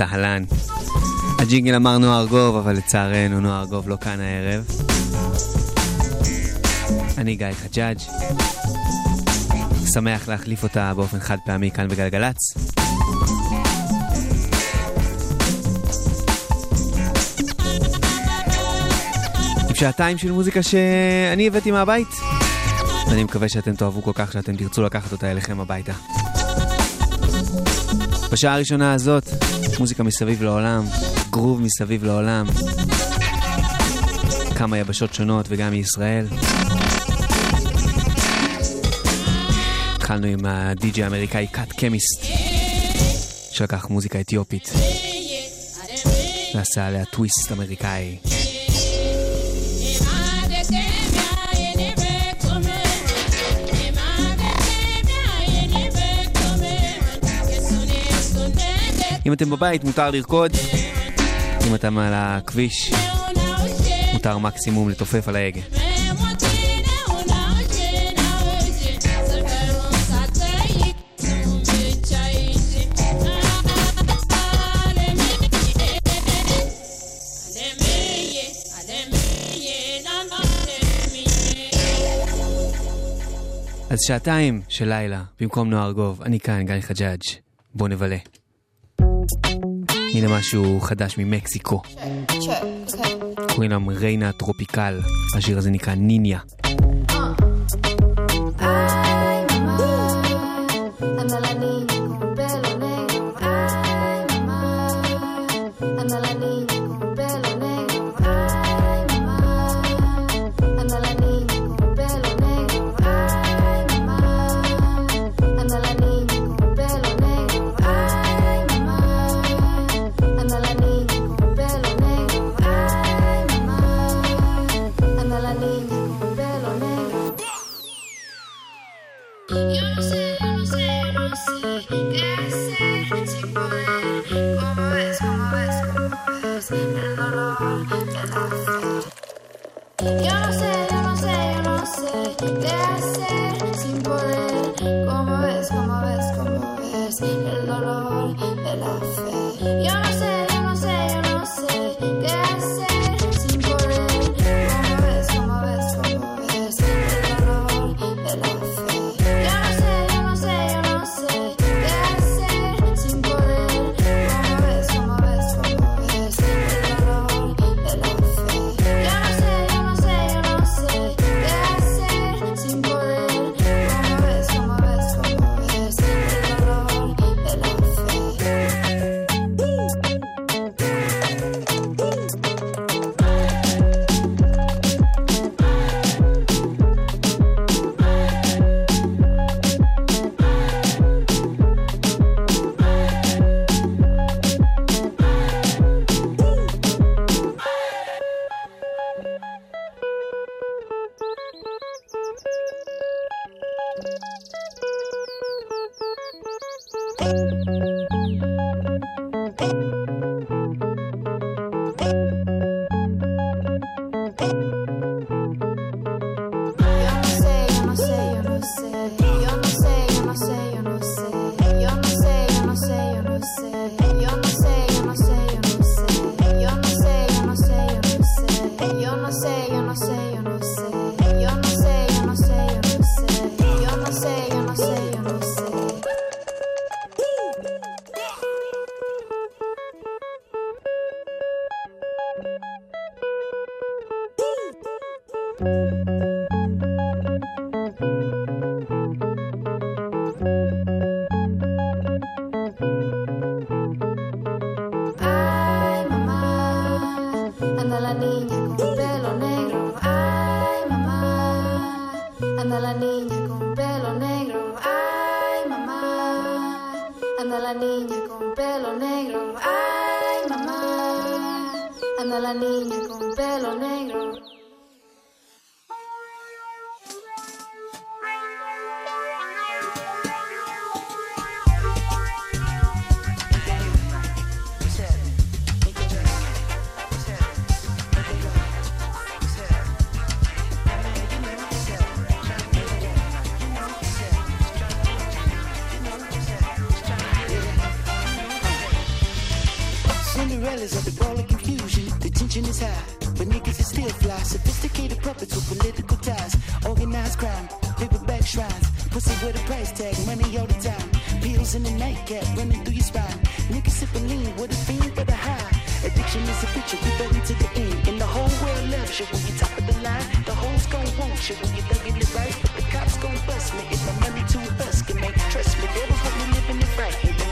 וסהלן. הג'ינגל אמר נועה ארגוב, אבל לצערנו נועה ארגוב לא כאן הערב. אני גיא חג'אג', שמח להחליף אותה באופן חד פעמי כאן בגלגלצ. עם שעתיים של מוזיקה שאני הבאתי מהבית. ואני מקווה שאתם תאהבו כל כך שאתם תרצו לקחת אותה אליכם הביתה. בשעה הראשונה הזאת, מוזיקה מסביב לעולם, גרוב מסביב לעולם, כמה יבשות שונות וגם מישראל. התחלנו עם הדי-ג'י האמריקאי קאט קמיסט, שלקח מוזיקה אתיופית, ועשה עליה טוויסט אמריקאי. אם אתם בבית מותר לרקוד, אם אתם על הכביש מותר מקסימום לתופף על ההגה. אז שעתיים של לילה, במקום נועה ארגוב, אני כאן, גיא חג'אג', בוא נבלה. הנה משהו חדש ממקסיקו. קוראים להם ריינה טרופיקל, השיר הזה נקרא ניניה. right. The cops gon' bust me if my money too husky. can. Trust me, devils want me living it right.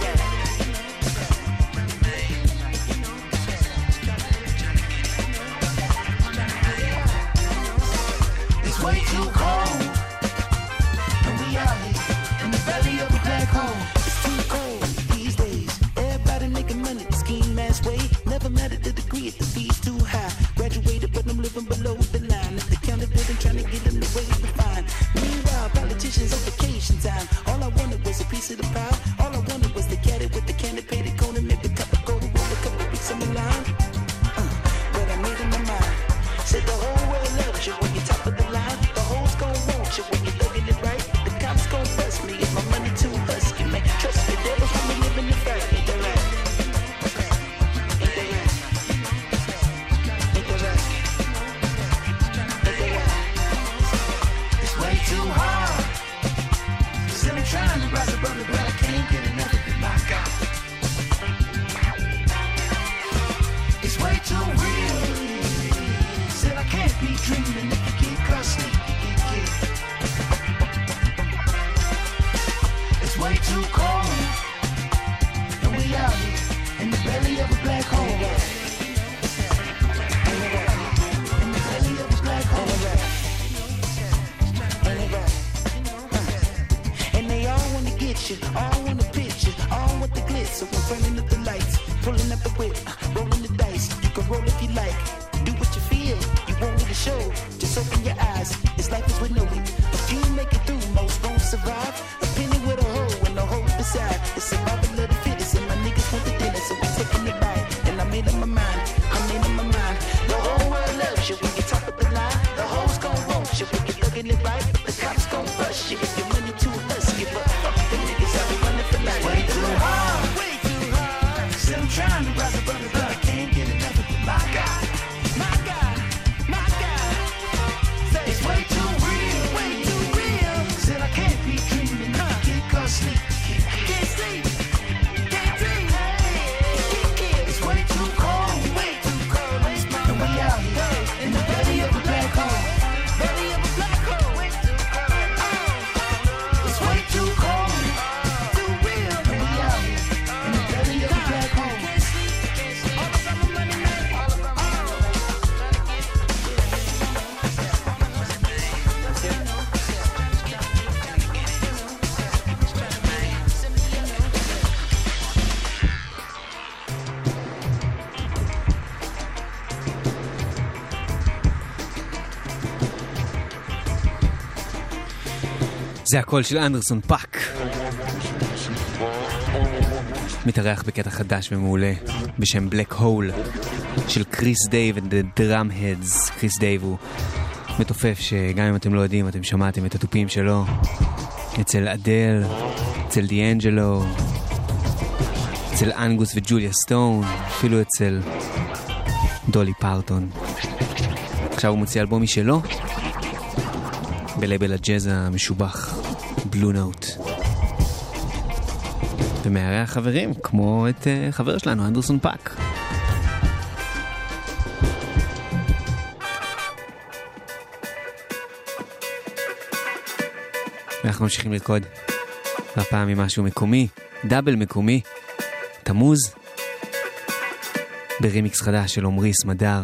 זה הקול של אנדרסון פאק. מתארח בקטע חדש ומעולה בשם Black Hole של קריס דייב ו Drumhedz. קריס דייב הוא מתופף שגם אם אתם לא יודעים אתם שמעתם את התופים שלו אצל אדל, אצל דיאנג'לו, אצל אנגוס וג'וליה סטון, אפילו אצל דולי פרטון. עכשיו הוא מוציא אלבום משלו בלייבל הג'אז המשובח, Blue Note. ומארח חברים, כמו את uh, חבר שלנו, אנדרסון פאק. ואנחנו ממשיכים לרקוד, והפעם עם משהו מקומי, double מקומי, תמוז, ברימיקס חדש של עמרי סמדר.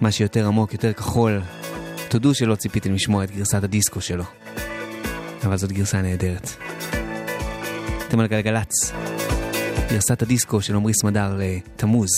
מה שיותר עמוק, יותר כחול, תודו שלא ציפיתם לשמוע את גרסת הדיסקו שלו, אבל זאת גרסה נהדרת. אתם על גלגלצ, גרסת הדיסקו של עמרי סמדר לתמוז.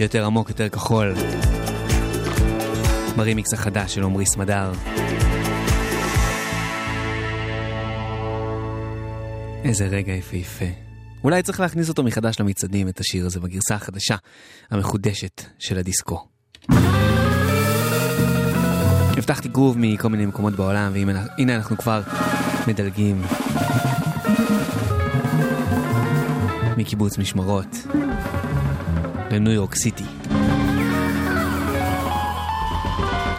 שיותר עמוק, יותר כחול. ברימיקס החדש של עמרי סמדר. איזה רגע יפהפה. אולי צריך להכניס אותו מחדש למצעדים, את השיר הזה, בגרסה החדשה, המחודשת של הדיסקו. הבטחתי גרוב מכל מיני מקומות בעולם, והנה אנחנו כבר מדלגים מקיבוץ משמרות לניו יורק סיטי.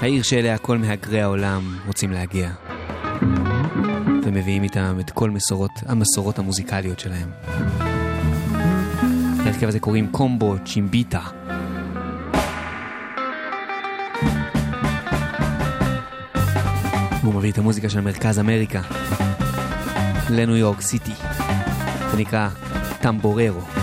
העיר שאליה כל מהגרי העולם רוצים להגיע. ומביאים איתם את כל מסורות, המסורות המוזיקליות שלהם. להרכב הזה קוראים קומבו צ'ימביטה. והוא מביא את המוזיקה של מרכז אמריקה לניו יורק סיטי. זה נקרא טמבוררו.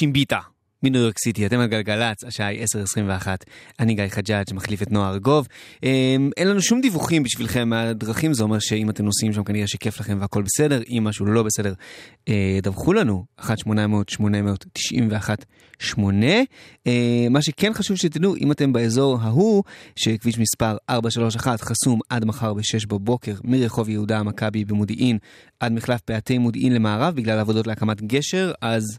צ'ימביטה, מניו יורק סיטי, אתם על גלגלצ, השעה היא 10:21, אני גיא חג'אג' שמחליף את נועה ארגוב. אמ, אין לנו שום דיווחים בשבילכם מהדרכים, זה אומר שאם אתם נוסעים שם כנראה שכיף לכם והכל בסדר, אם משהו לא בסדר, אה, דווחו לנו, 1-800-891-8. אה, מה שכן חשוב שתדעו, אם אתם באזור ההוא, שכביש מספר 431 חסום עד מחר ב-6 בבוקר, מרחוב יהודה המכבי במודיעין עד מחלף פאתי מודיעין למערב, בגלל עבודות להקמת גשר, אז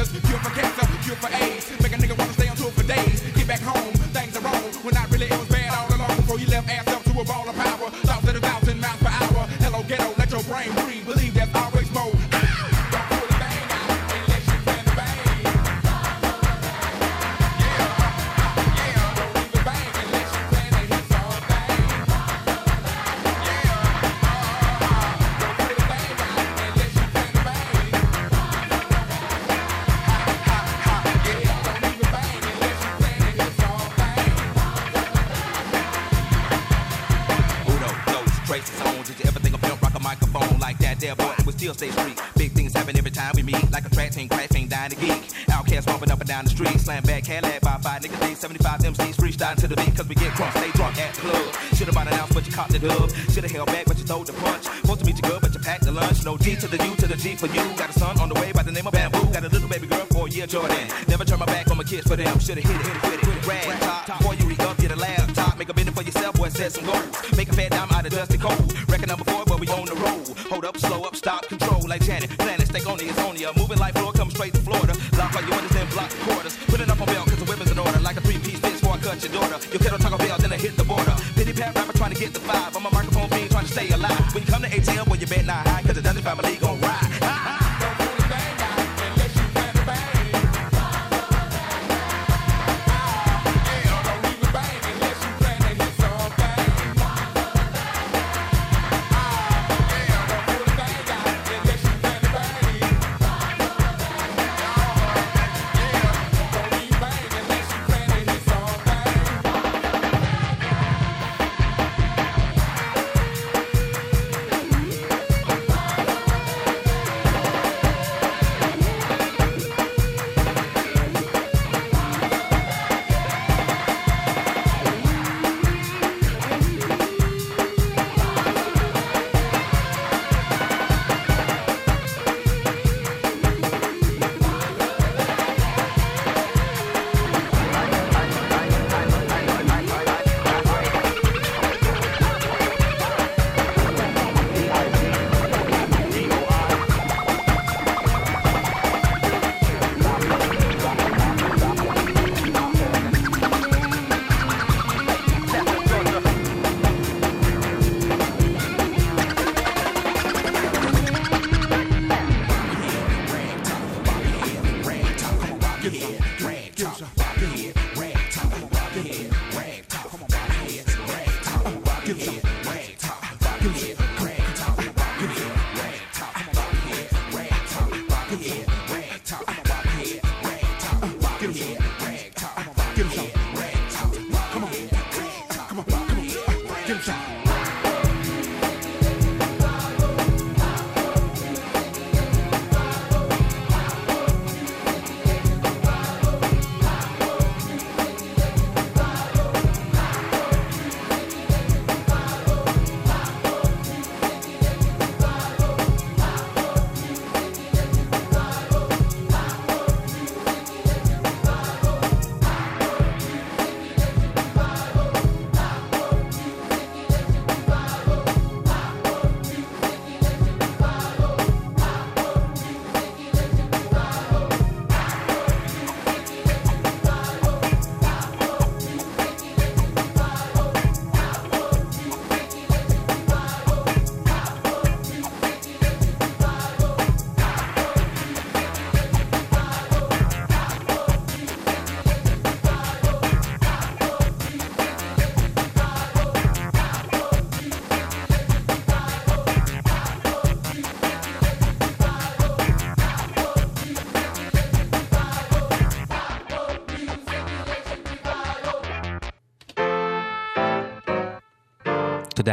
Jesus, cure for cancer, cure for AIDS. Make a nigga wanna stay on tour for days. Get back home, things are wrong. When I really it was bad all along. Before you left ass up to a ball of power. Thoughts at a thousand miles per hour. Hello, ghetto, let your brain there, boy, we still stay street. Big things happen every time we meet, like a track team, crack team, dying to geek. Outcast bumping up and down the street, slam back, Cadillac by five, niggas day 75 MCs freestyle to the beat, cause we get crunk, stay drunk at the club. Should've bought an ounce, but you caught the dub. Should've held back, but you throw the punch. Supposed to meet you good, but you packed the lunch. No D to the U to the G for you. Got a son on the way by the name of Bamboo. Got a little baby girl for a year, Jordan. Never turn my back on my kids for them. Should've hit it, hit it, hit it, hit it. Rag top, boy, you re-up, get a lab Make a bidding for yourself, boy, set some goals. Make a fat dime out of dusty cold. Reckon number four, but we on the road. Hold up, slow up, stop, control. Like Janet, planet, stake on the Azonia. Moving like floor, come straight to Florida. Lock all your windows and block the quarters. Put it up on bail, cause the women's in order. Like a three-piece bitch, before I cut your daughter. Your kettle talk Taco Bell, then I hit the border. Pity pat rapper trying to get the five. I'm a microphone fiend trying to stay alive. When you come to ATL, boy, you bet not high, cause the Dungeon family gon' ride.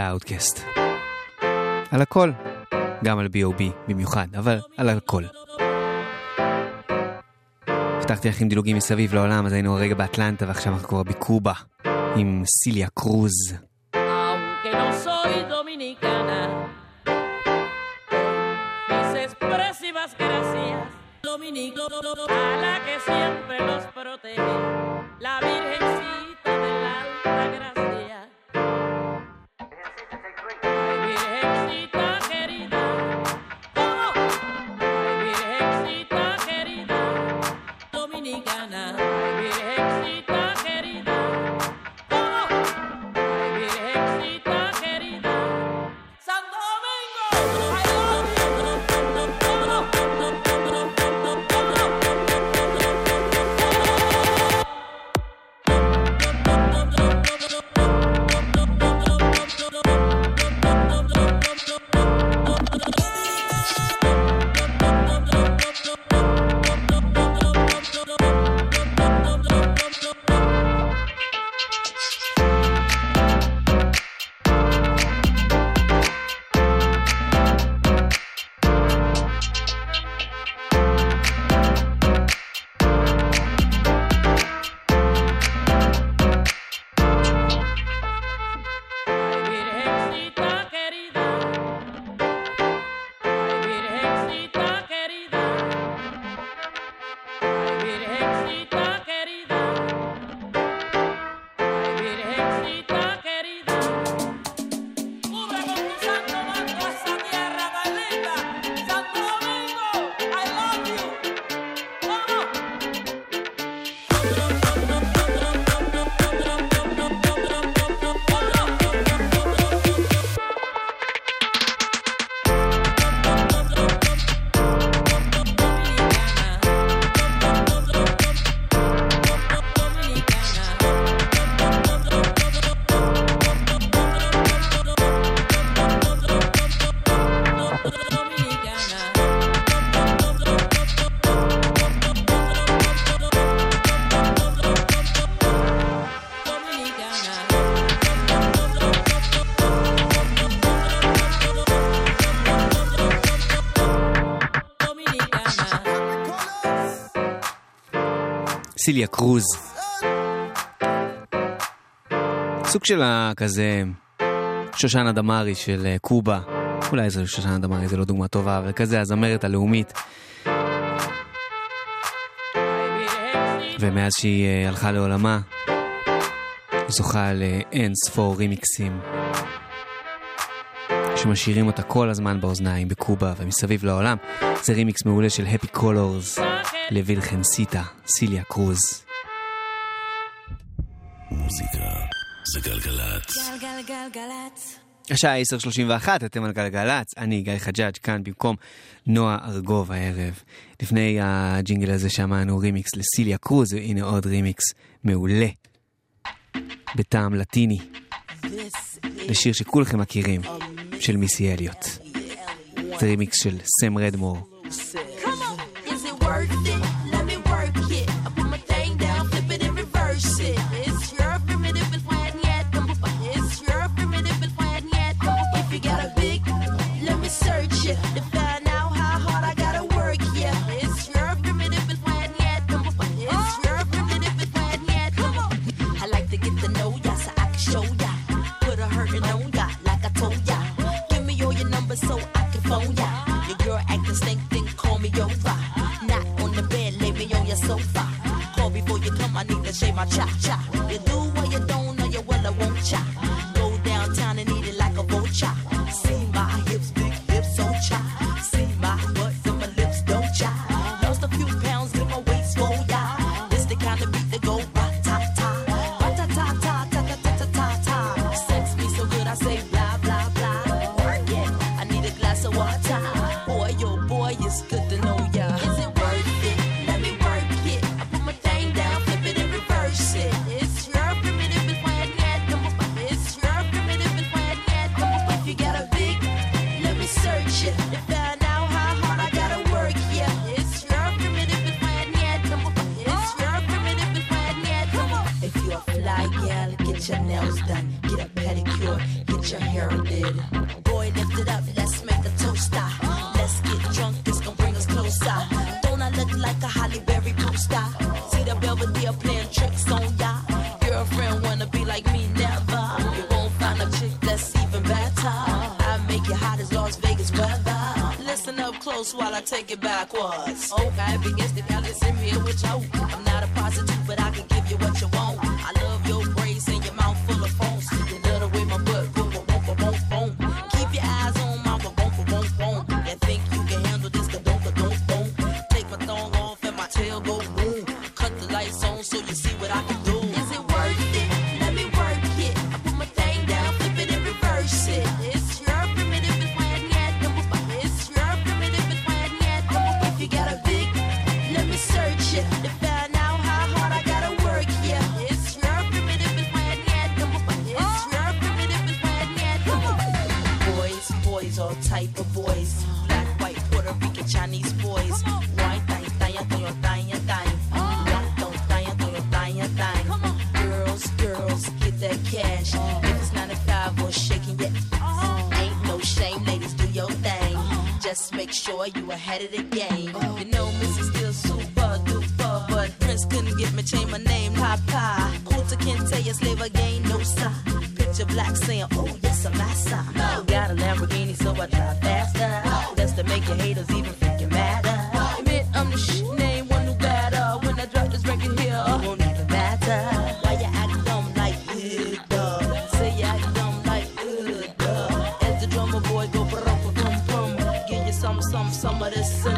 האאוטקאסט. על הכל, גם על B.O.B במיוחד, אבל על הכל. פתחתי לכם דילוגים מסביב לעולם, אז היינו הרגע באטלנטה ועכשיו אנחנו כבר בקובה עם סיליה קרוז. a la que siempre nos protege, la Virgencita de la Alta Gracia. סיליה קרוז. סוג של כזה שושנה דמארי של אה, קובה. אולי זה שושנה דמארי, זה לא דוגמה טובה, אבל כזה הזמרת הלאומית. ומאז שהיא אה, הלכה לעולמה, היא זוכה לאין ספור רימיקסים שמשאירים אותה כל הזמן באוזניים בקובה ומסביב לעולם. זה רימיקס מעולה של Happy Colors. La Virgencita, סיליה קרוז. מוזיקה זה גלגלצ. גלגלגלגלצ. השעה 10:31, אתם על גלגלצ, אני גיא חג'אג' כאן במקום נועה ארגוב הערב. לפני הג'ינגל הזה שמענו רימיקס לסיליה קרוז, והנה עוד רימיקס מעולה, בטעם לטיני, לשיר שכולכם מכירים, של מיסי אליוט. זה רימיקס של סם רדמור. Listen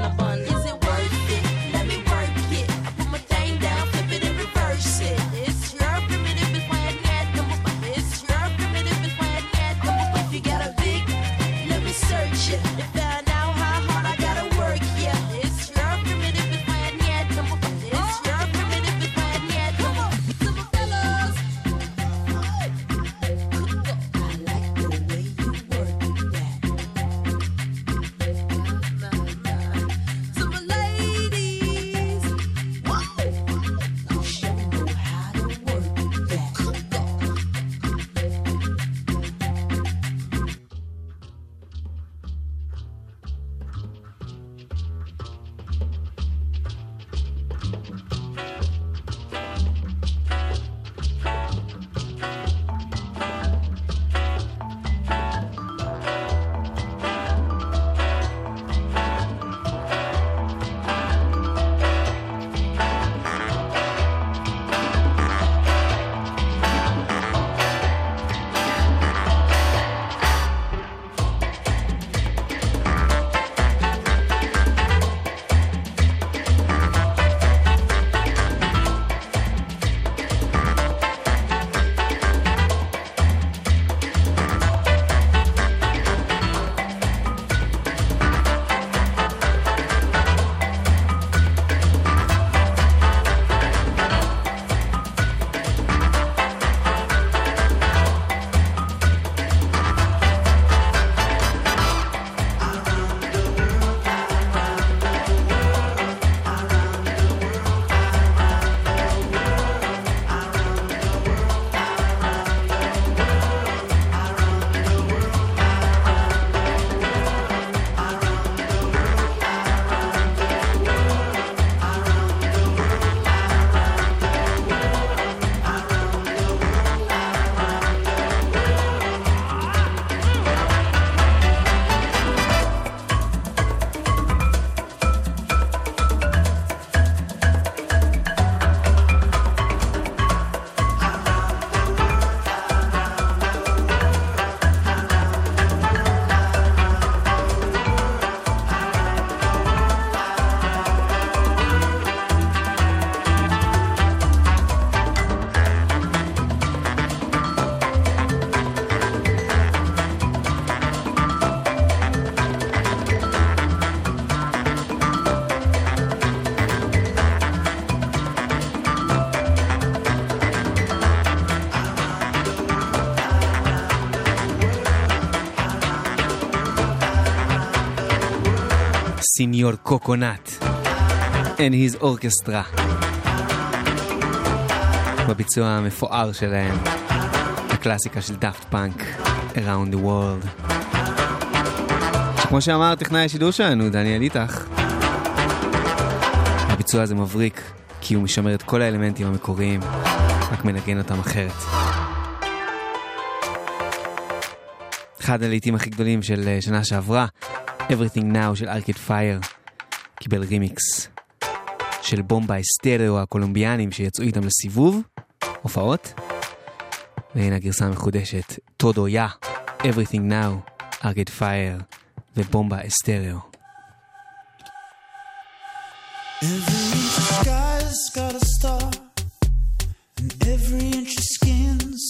סיניור Coconut and his orchestra. בביצוע המפואר שלהם, הקלאסיקה של דאפט פאנק, Around the World. כמו שאמר טכנאי השידור שלנו, דניאל איתך, הביצוע הזה מבריק, כי הוא משמר את כל האלמנטים המקוריים, רק מנגן אותם אחרת. אחד הלהיטים הכי גדולים של אה, שנה שעברה, Everything Now של ארקד פייר קיבל רימיקס של בומבה אסטריאו הקולומביאנים שיצאו איתם לסיבוב, הופעות. והנה הגרסה המחודשת, תודו יא, Everything Now, ארקד פייר ובומבה אסטריאו.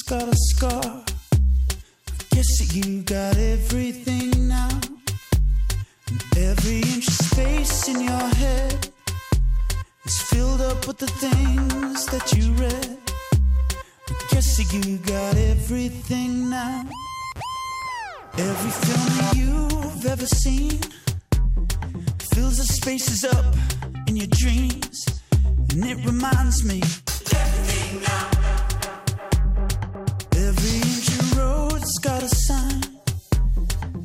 Got a scar. I guess that you got everything. Every inch of space in your head is filled up with the things that you read. I guess you got everything now. Every film that you've ever seen fills the spaces up in your dreams, and it reminds me everything now. Every inch of road's got a sign,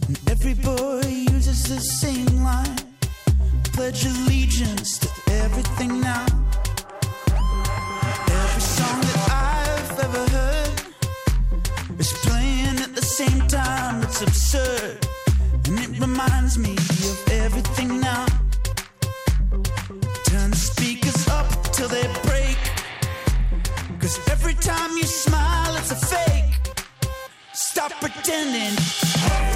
and every boy the same line. Pledge allegiance to everything now. Every song that I've ever heard is playing at the same time. It's absurd, and it reminds me of everything now. Turn the speakers up till they break. Cause every time you smile, it's a fake. Stop pretending.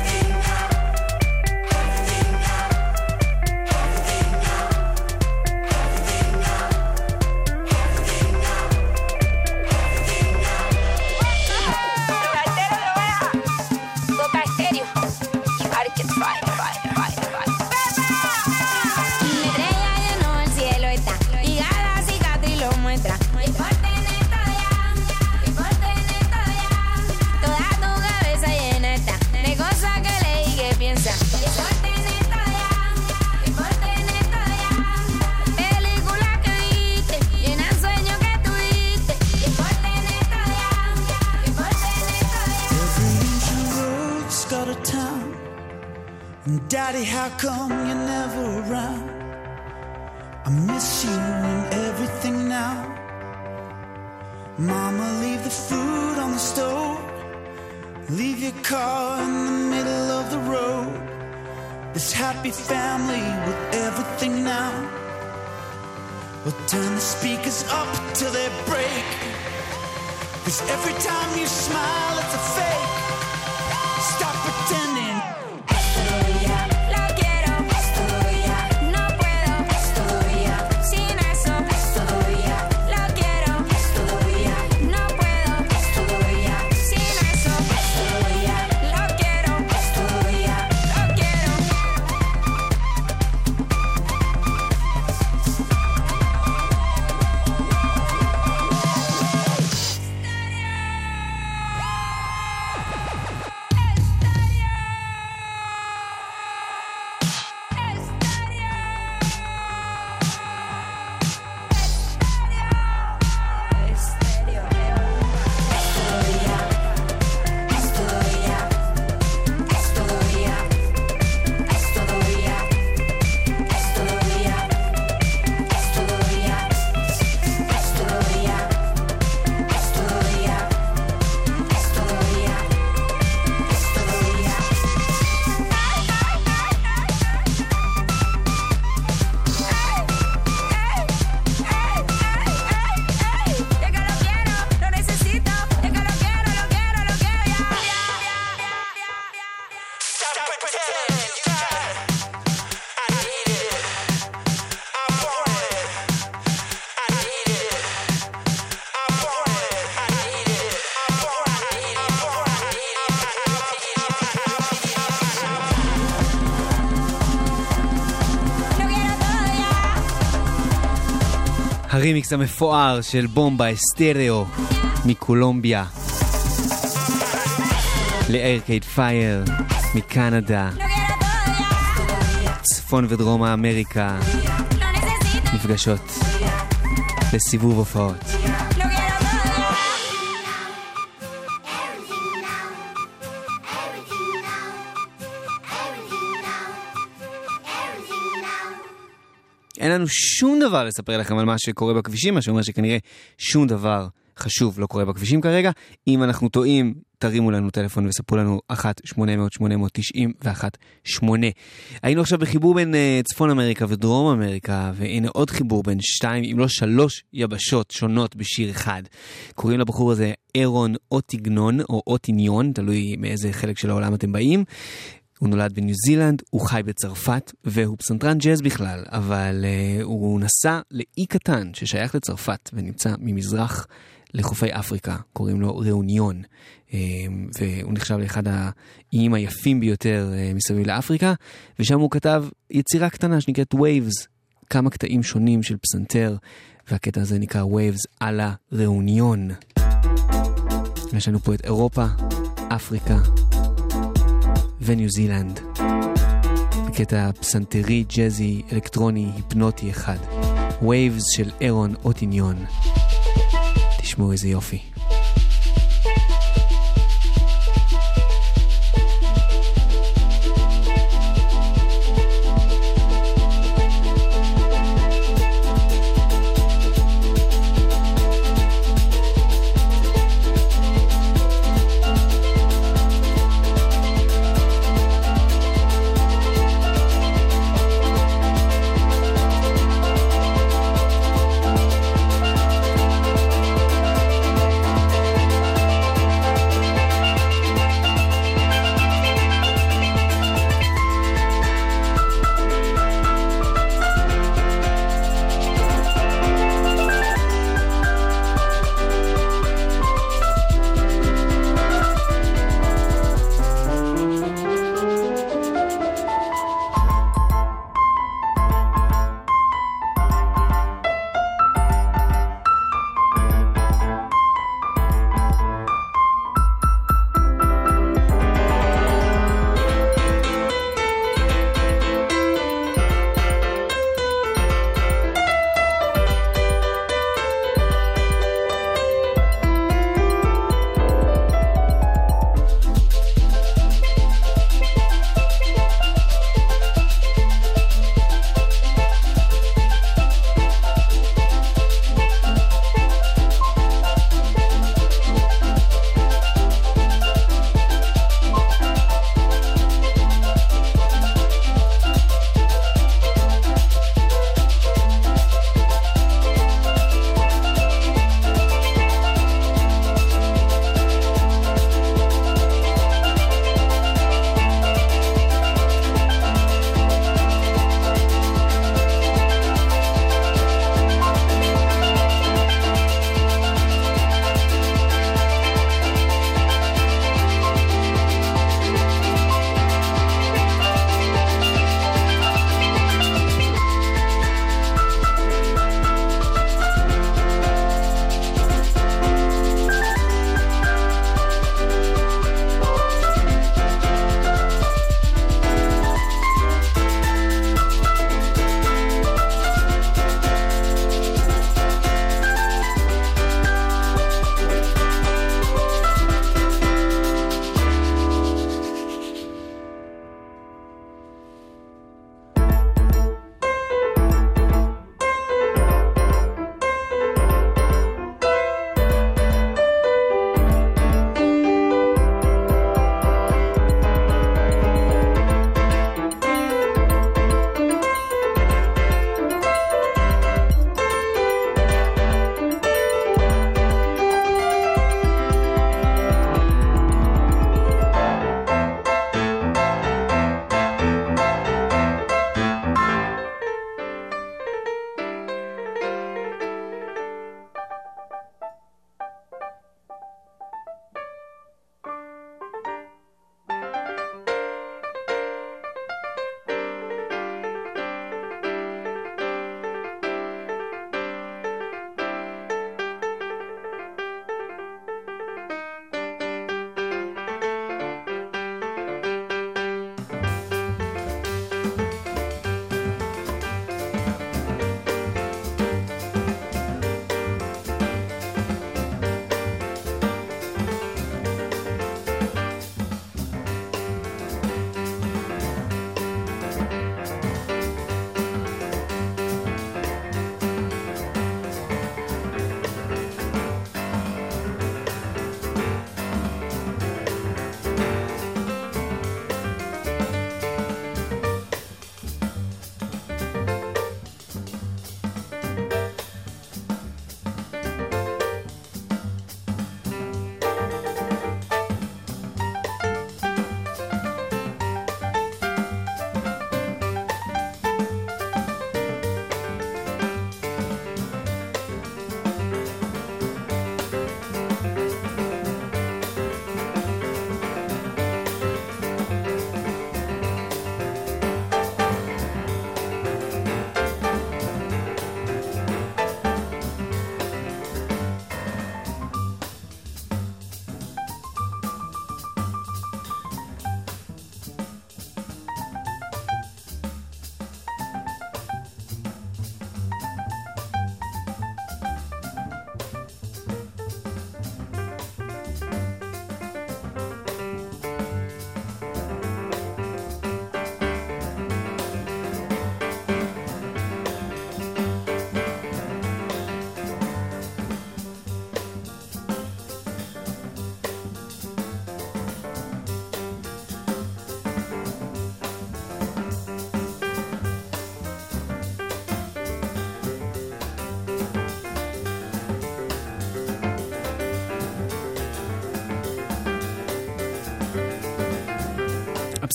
Daddy, how come you're never around? I miss you and everything now. Mama, leave the food on the stove. Leave your car in the middle of the road. This happy family with everything now. Well, turn the speakers up till they break. Cause every time you smile, it's a fake. Stop pretending. הרימיקס המפואר של בומבה אסטריאו מקולומביה לארקייד פייר מקנדה. צפון ודרום אמריקה נפגשות לסיבוב הופעות. שום דבר לספר לכם על מה שקורה בכבישים, מה שאומר שכנראה שום דבר חשוב לא קורה בכבישים כרגע. אם אנחנו טועים, תרימו לנו טלפון וספרו לנו 1-800-891-8. היינו עכשיו בחיבור בין uh, צפון אמריקה ודרום אמריקה, והנה עוד חיבור בין שתיים, אם לא שלוש יבשות שונות בשיר אחד. קוראים לבחור הזה אירון אוטיגנון, או אוטיניון, תלוי מאיזה חלק של העולם אתם באים. הוא נולד בניו זילנד, הוא חי בצרפת, והוא פסנתרן ג'אז בכלל, אבל uh, הוא נסע לאי קטן ששייך לצרפת ונמצא ממזרח לחופי אפריקה, קוראים לו ראוניון, uh, והוא נחשב לאחד האיים היפים ביותר uh, מסביב לאפריקה, ושם הוא כתב יצירה קטנה שנקראת Waves, כמה קטעים שונים של פסנתר, והקטע הזה נקרא Waves על הראוניון. יש לנו פה את אירופה, אפריקה וניו זילנד. בקטע פסנתרי, ג'אזי, אלקטרוני, היפנוטי אחד. Waves של אירון אוטיניון. תשמעו איזה יופי.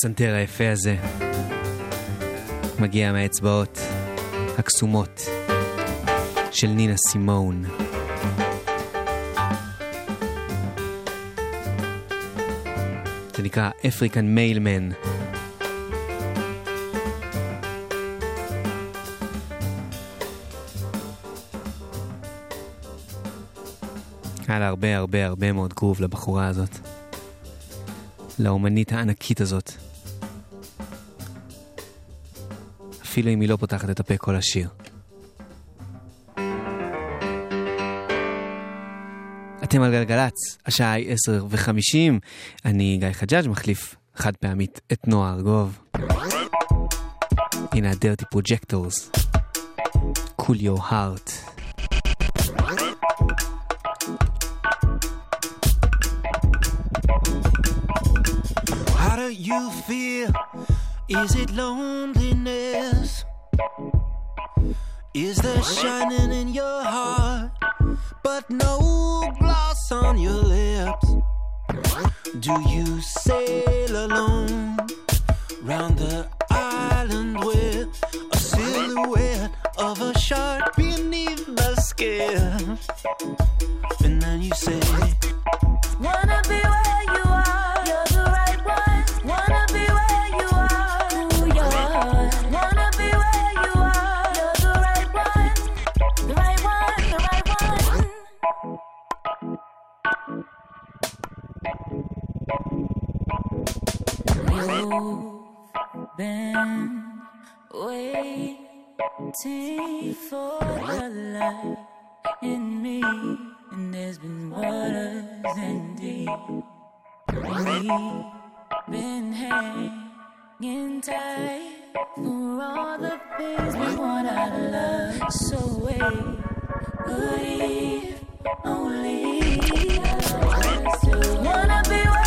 הפסנתר היפה הזה מגיע מהאצבעות הקסומות של נינה סימון. זה נקרא אפריקן מיילמן. היה לה הרבה הרבה הרבה מאוד גרוב לבחורה הזאת. לאומנית הענקית הזאת. אפילו אם היא לא פותחת את הפה כל השיר. אתם על גלגלצ, השעה היא עשר וחמישים. אני גיא חג'אג', מחליף חד פעמית את נועה ארגוב. הנה ה-Dirty Projectors. Cool your heart. How do you feel? Is it loneliness? Is there shining in your heart, but no gloss on your lips? Do you sail alone round the island with a silhouette of a shark beneath the skin? And then you say, Wanna be where you are, You've been waiting for the light in me, and there's been waters and deep. We've been hanging tight for all the things we want out of love. So wait, if only us. Wanna be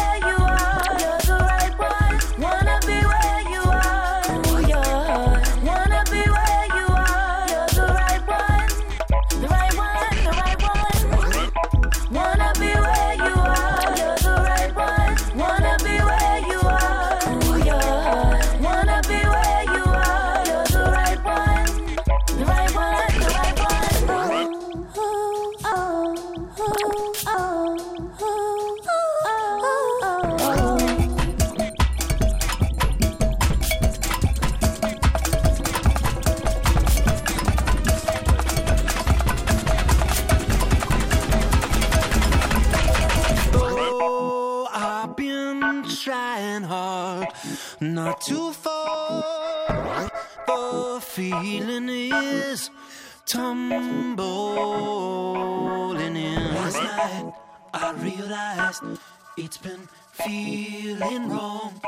it's been feeling wrong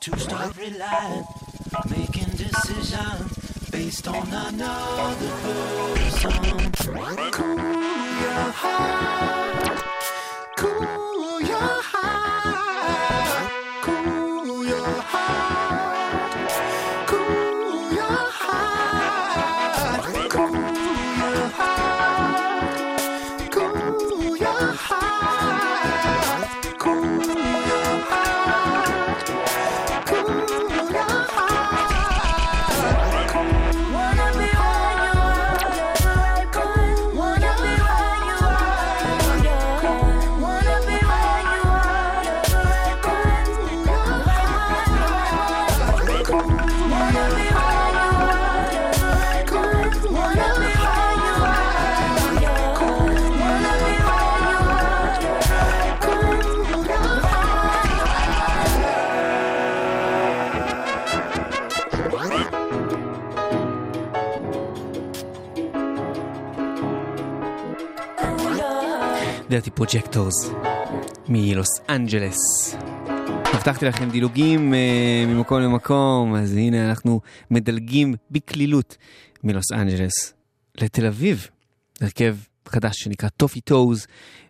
to start relying, making decisions based on another person. Cool your heart. Cool Dirty Projectors מלוס אנג'לס. הבטחתי לכם דילוגים uh, ממקום למקום, אז הנה אנחנו מדלגים בקלילות מלוס אנג'לס לתל אביב. הרכב חדש שנקרא טופי טוז,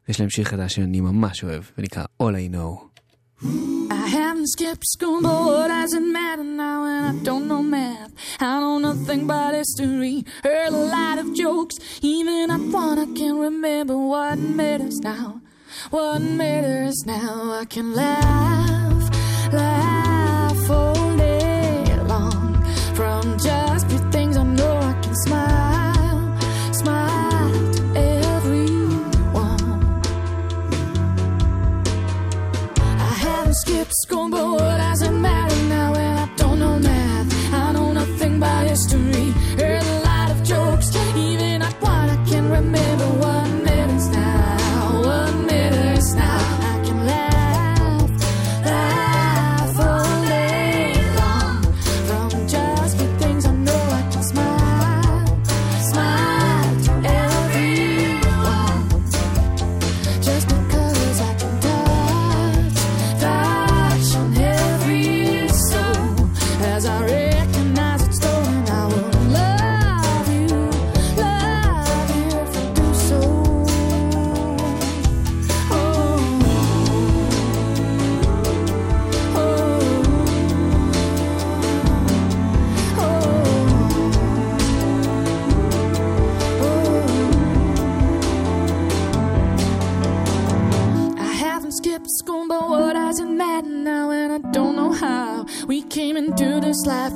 ויש להם שיר חדש שאני ממש אוהב, ונקרא All I Know. I haven't skipped school, but does it matter now when I don't know math? I don't know nothing but history. Heard a lot of jokes, even at one I can't remember what matters now. What matters now? I can laugh, laugh laugh all day long. From just few things I know I can smile, Haven't skipped school, but what does it matter now when I don't know math? I know nothing about history. into this life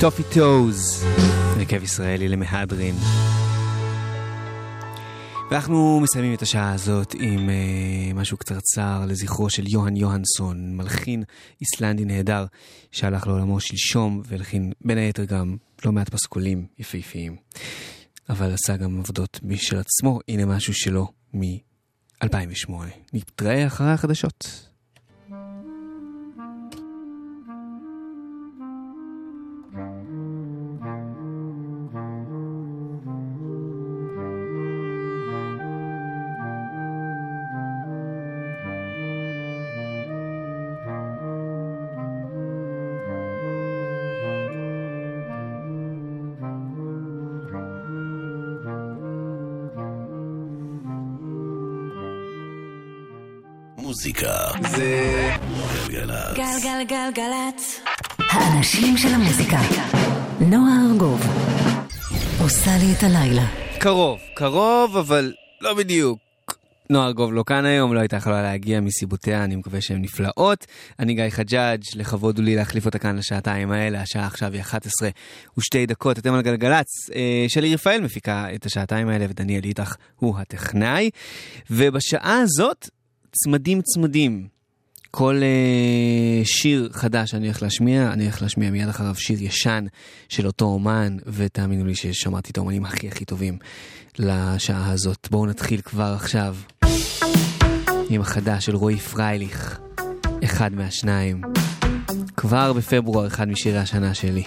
טופי טוז, הרכב ישראלי למהדרין. ואנחנו מסיימים את השעה הזאת עם uh, משהו קצרצר לזכרו של יוהאן יוהנסון, מלחין איסלנדי נהדר שהלך לעולמו שלשום והלחין בין היתר גם לא מעט פסקולים יפהפיים. אבל עשה גם עבודות משל עצמו, הנה משהו שלו מ-2008. נתראה אחרי החדשות. מוזיקה זה גלגלצ. גלגלגלגלצ. האנשים של המוזיקה. נועה ארגוב. עושה לי את הלילה. קרוב, קרוב, אבל לא בדיוק. נועה ארגוב לא כאן היום, לא הייתה יכולה להגיע מסיבותיה, אני מקווה שהן נפלאות. אני גיא חג'אג', לכבוד הוא לי להחליף אותה כאן לשעתיים האלה, השעה עכשיו היא 11 ושתי דקות, אתם על גלגלצ. אה, שלי רפאל מפיקה את השעתיים האלה, ודניאל איתך הוא הטכנאי. ובשעה הזאת, צמדים צמדים. כל אה, שיר חדש שאני הולך להשמיע, אני הולך להשמיע מיד אחריו שיר ישן של אותו אומן, ותאמינו לי ששמעתי את האומנים הכי הכי טובים לשעה הזאת. בואו נתחיל כבר עכשיו עם החדש של רועי פרייליך, אחד מהשניים. כבר בפברואר, אחד משירי השנה שלי.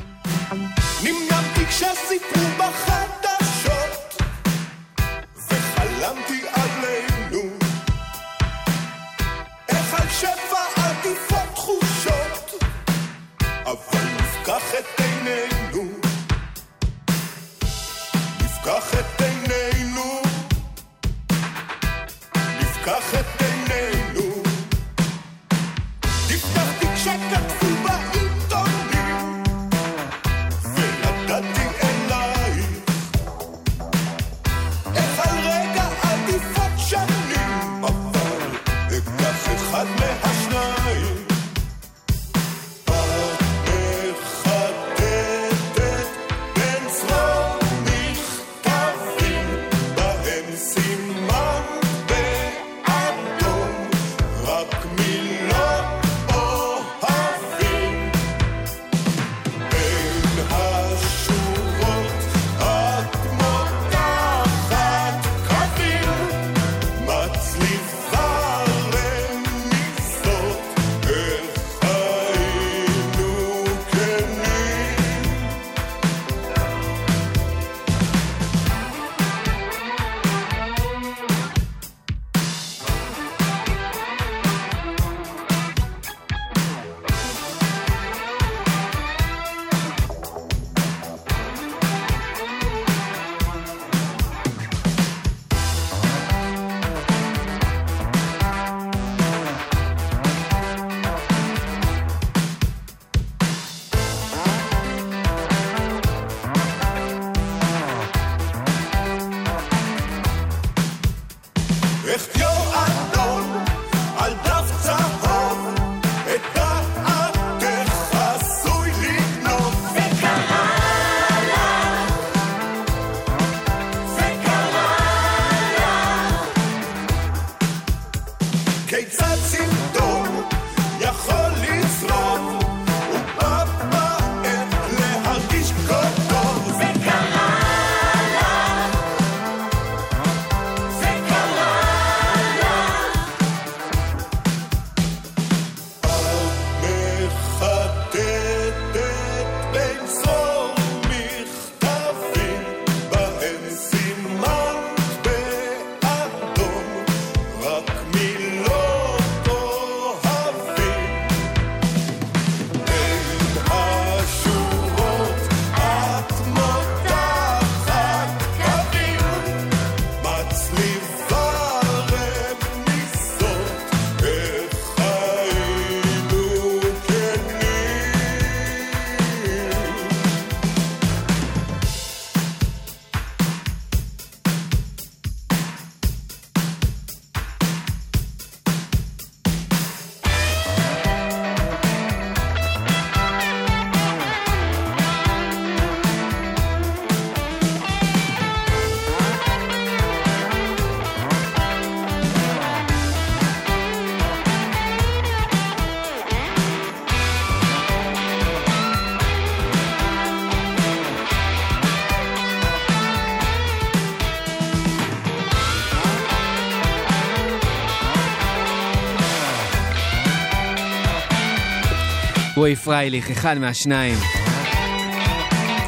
רועי פרייליך, אחד מהשניים.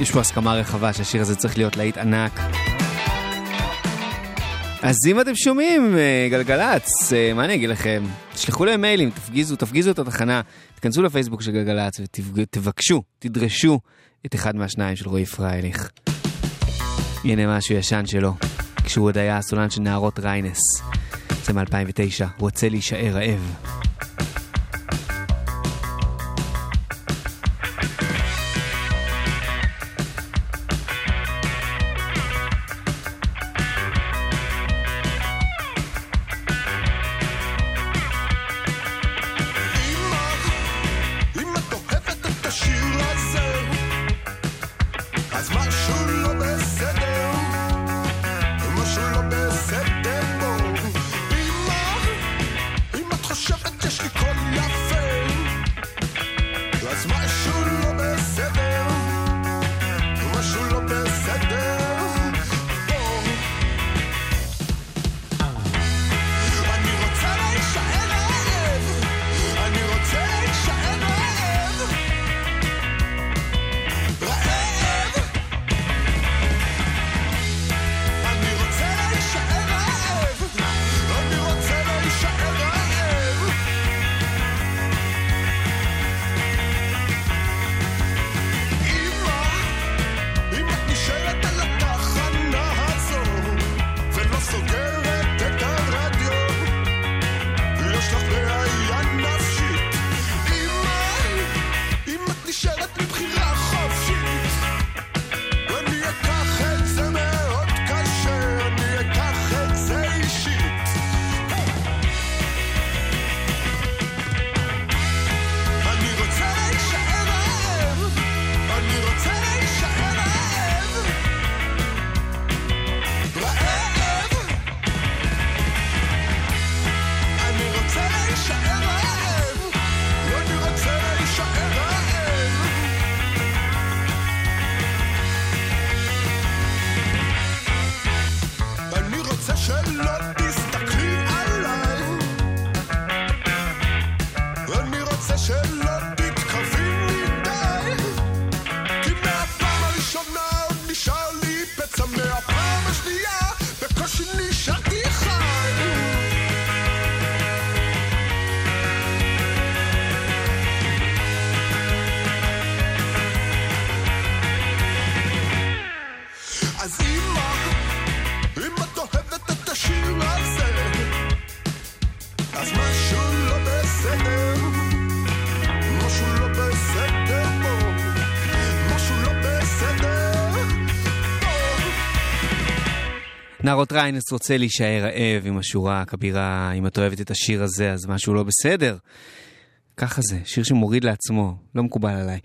יש פה הסכמה רחבה שהשיר הזה צריך להיות להיט ענק. אז אם אתם שומעים אה, גלגלצ, אה, מה אני אגיד לכם? תשלחו להם מיילים, תפגיזו, תפגיזו את התחנה, תיכנסו לפייסבוק של גלגלצ ותבקשו, תדרשו את אחד מהשניים של רועי פרייליך. הנה משהו ישן שלו, כשהוא עוד היה הסולן של נערות ריינס. זה מ-2009, רוצה להישאר רעב. Shut the נערות ריינס רוצה להישאר רעב עם השורה הכבירה, אם את אוהבת את השיר הזה אז משהו לא בסדר. ככה זה, שיר שמוריד לעצמו, לא מקובל עליי.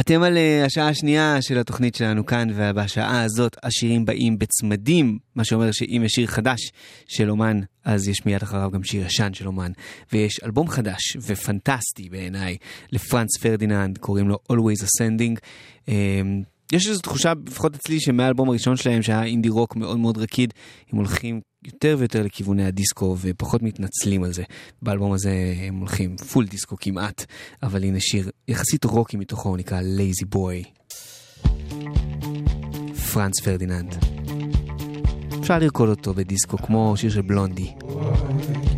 אתם על אה, השעה השנייה של התוכנית שלנו כאן, ובשעה הזאת השירים באים בצמדים, מה שאומר שאם יש שיר חדש של אומן, אז יש מיד אחריו גם שיר ישן של אומן. ויש אלבום חדש ופנטסטי בעיניי לפרנץ פרדיננד, קוראים לו Always Ascending. יש איזו תחושה, לפחות אצלי, שמהאלבום הראשון שלהם, שהיה אינדי רוק מאוד מאוד רקיד, הם הולכים יותר ויותר לכיווני הדיסקו ופחות מתנצלים על זה. באלבום הזה הם הולכים full דיסקו כמעט, אבל הנה שיר יחסית רוקי מתוכו, הוא נקרא Lazy Boy. פרנץ פרדיננד. אפשר לרקוד אותו בדיסקו כמו שיר של בלונדי. I'm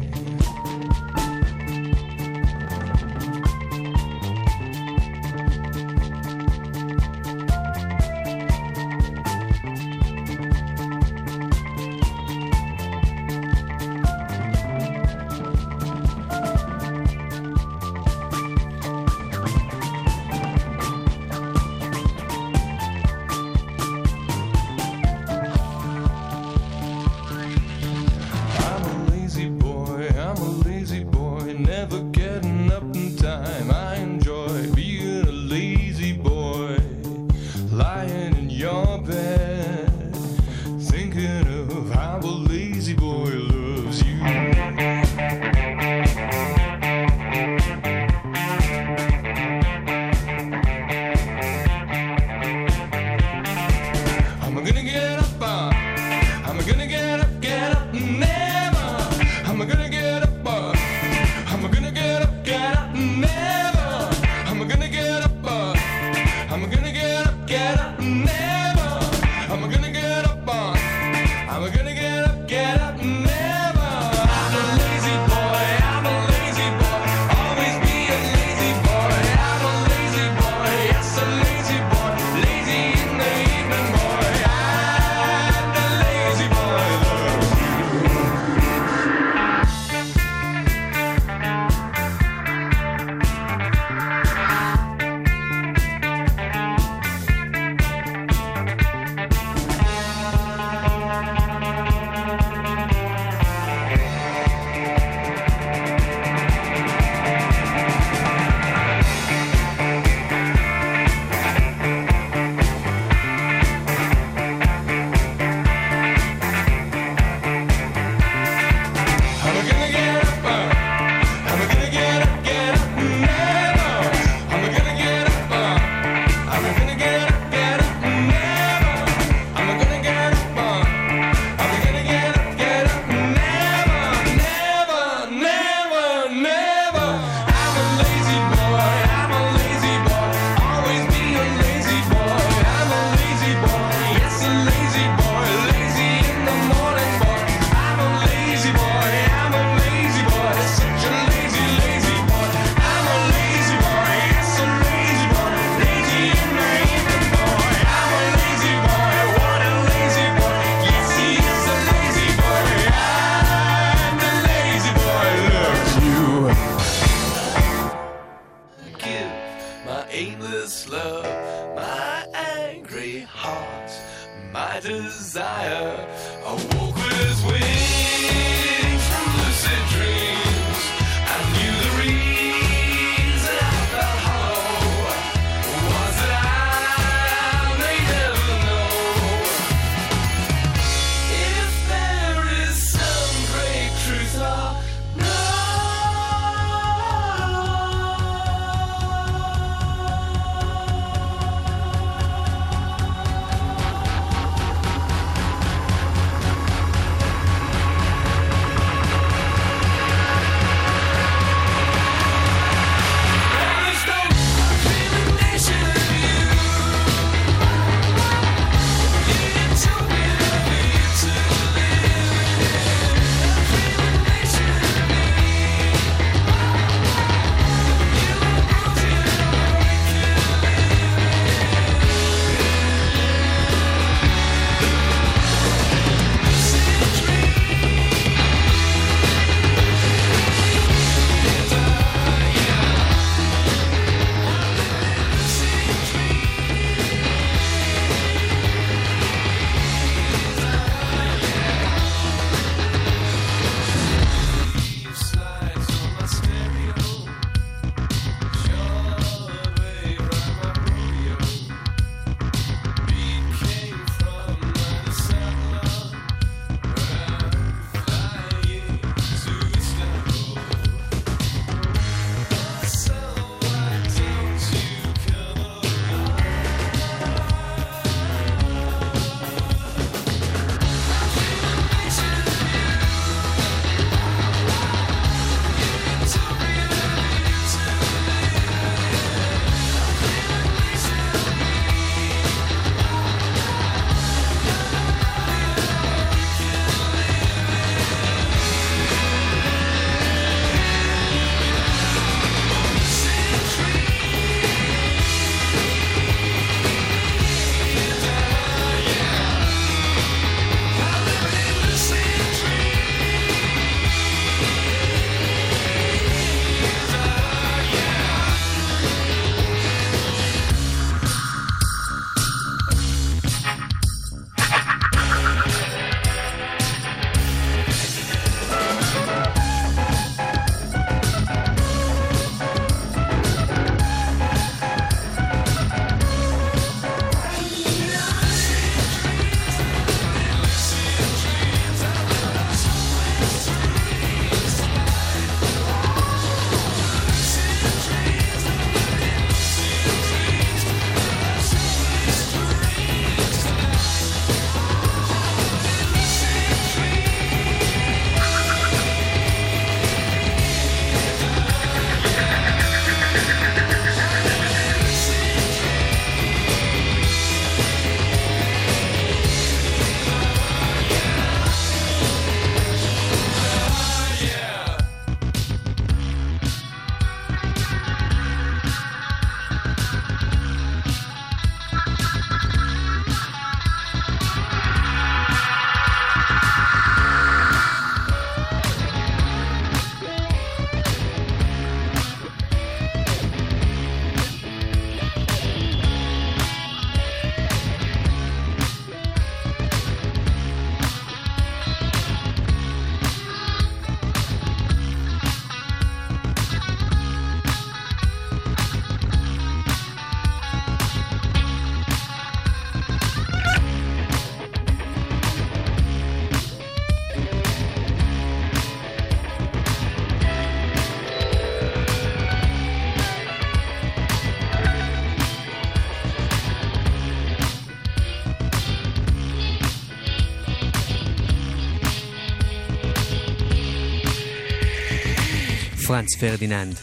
פרנץ פרדיננד.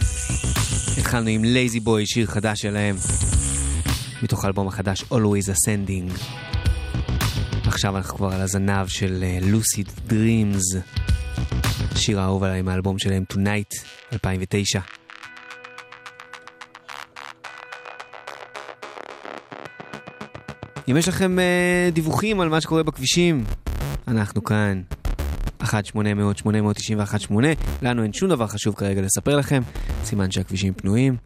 התחלנו עם Lazy Boy, שיר חדש שלהם, מתוך האלבום החדש Always Ascending. עכשיו אנחנו כבר על הזנב של אה, Lucid Dreams, שיר האהוב עליי מהאלבום שלהם Tonight 2009. אם יש לכם uh, דיווחים על מה שקורה בכבישים, אנחנו כאן. 1-800-891-8. לנו אין שום דבר חשוב כרגע לספר לכם, סימן שהכבישים פנויים.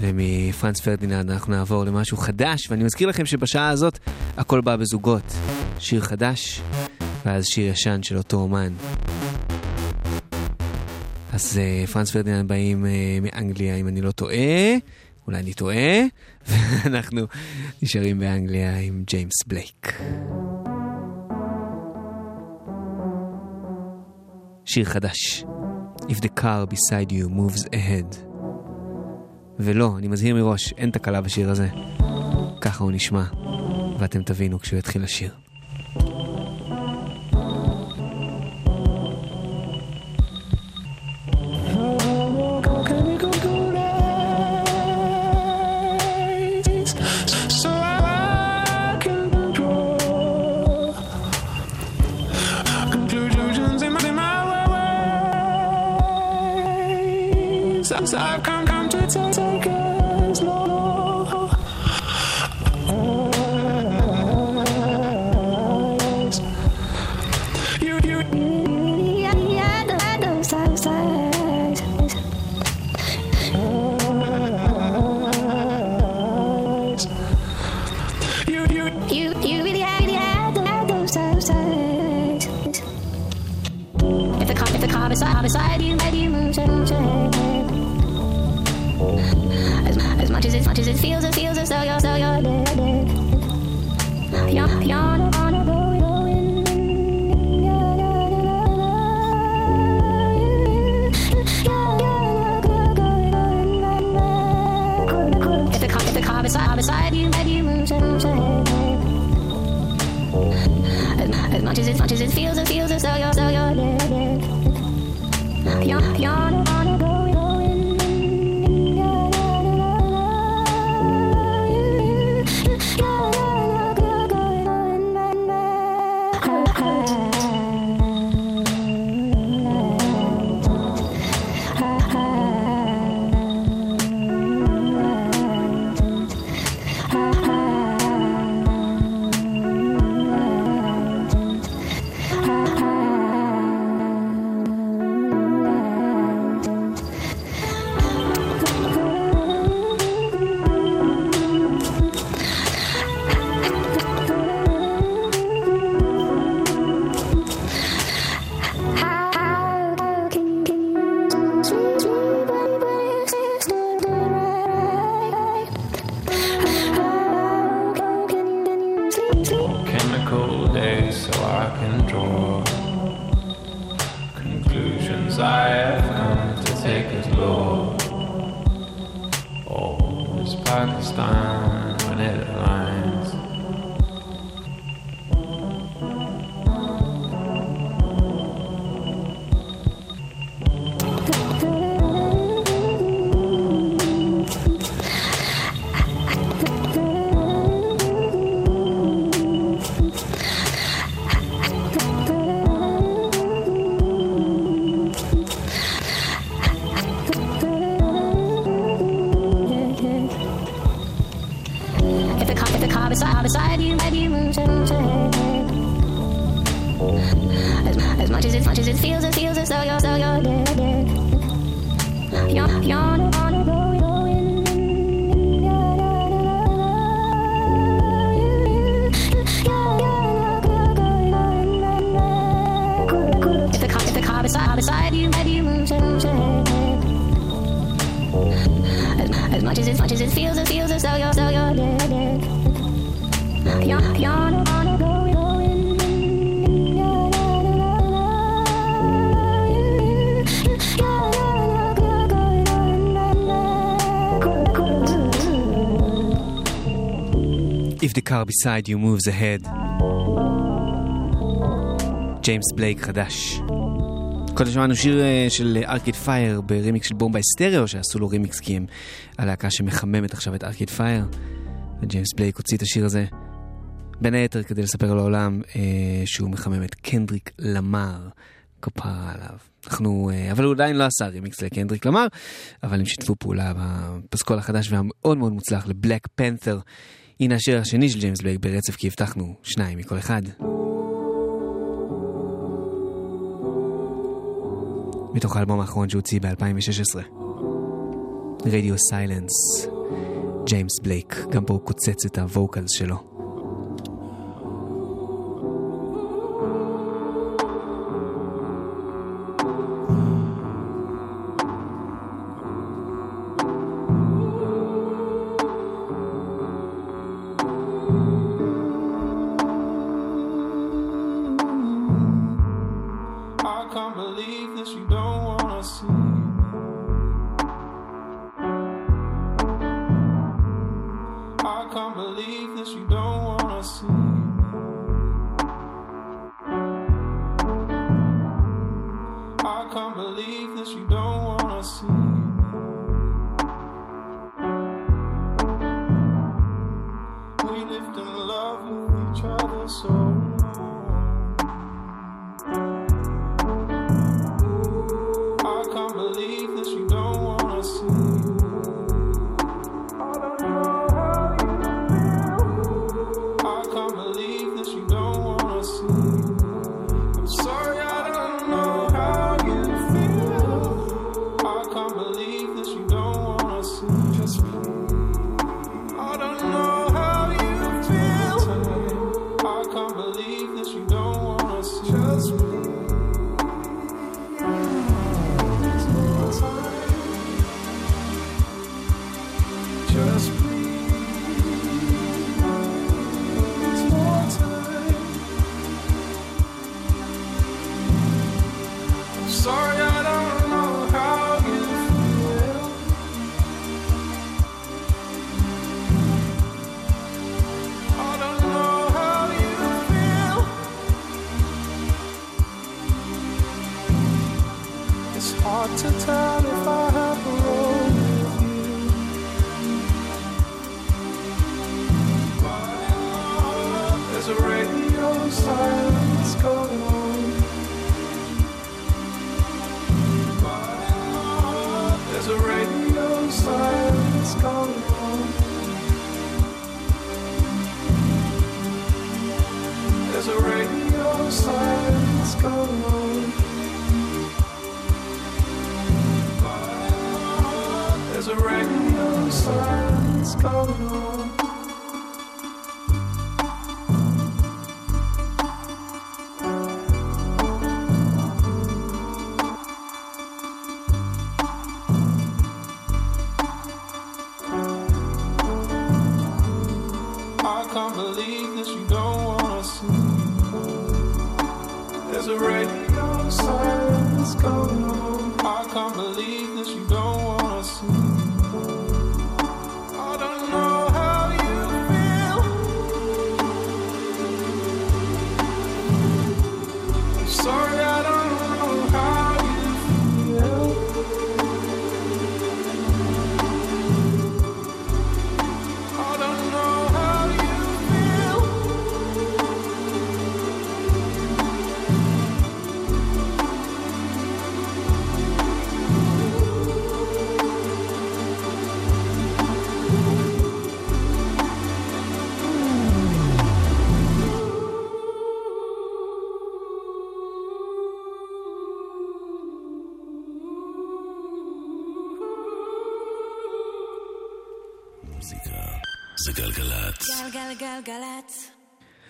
ומפרנץ פרדיננד אנחנו נעבור למשהו חדש, ואני מזכיר לכם שבשעה הזאת הכל בא בזוגות. שיר חדש, ואז שיר ישן של אותו אומן. אז uh, פרנץ פרדיננד באים uh, מאנגליה, אם אני לא טועה, אולי אני טועה, ואנחנו נשארים באנגליה עם ג'יימס בלייק. שיר חדש. If the car beside you moves ahead. ולא, אני מזהיר מראש, אין תקלה בשיר הזה. ככה הוא נשמע, ואתם תבינו כשהוא יתחיל לשיר. The car beside, beside you, made you move, move, as, as much as it, much as it feels, it feels as though you're, though you're dead. You're, you're on a, car beside, beside you, made you move, move, as, as much as it, much as it feels, it feels as though you're, dead, yeah. If the car beside you moves ahead. ג'יימס בלייק חדש. קודם שמענו שיר אה, של ארקייד פייר ברימיקס של בומבה אסטריאו, שעשו לו רימיקס כי הם הלהקה שמחממת עכשיו את ארקייד פייר. וג'יימס בלייק הוציא את השיר הזה, בין היתר כדי לספר לעולם אה, שהוא מחמם את קנדריק למר. כפרה עליו. אנחנו, אה, אבל הוא עדיין לא עשה רימיקס לקנדריק למר, אבל הם שיתפו פעולה בפסקול החדש והמאוד מאוד מוצלח ל Black Panther. הנה השיר השני של ג'יימס בלייק ברצף, כי הבטחנו שניים מכל אחד. מתוך האלבום האחרון שהוציא ב-2016. Radio Silence, ג'יימס בלייק, גם פה הוא קוצץ את ה vocals שלו.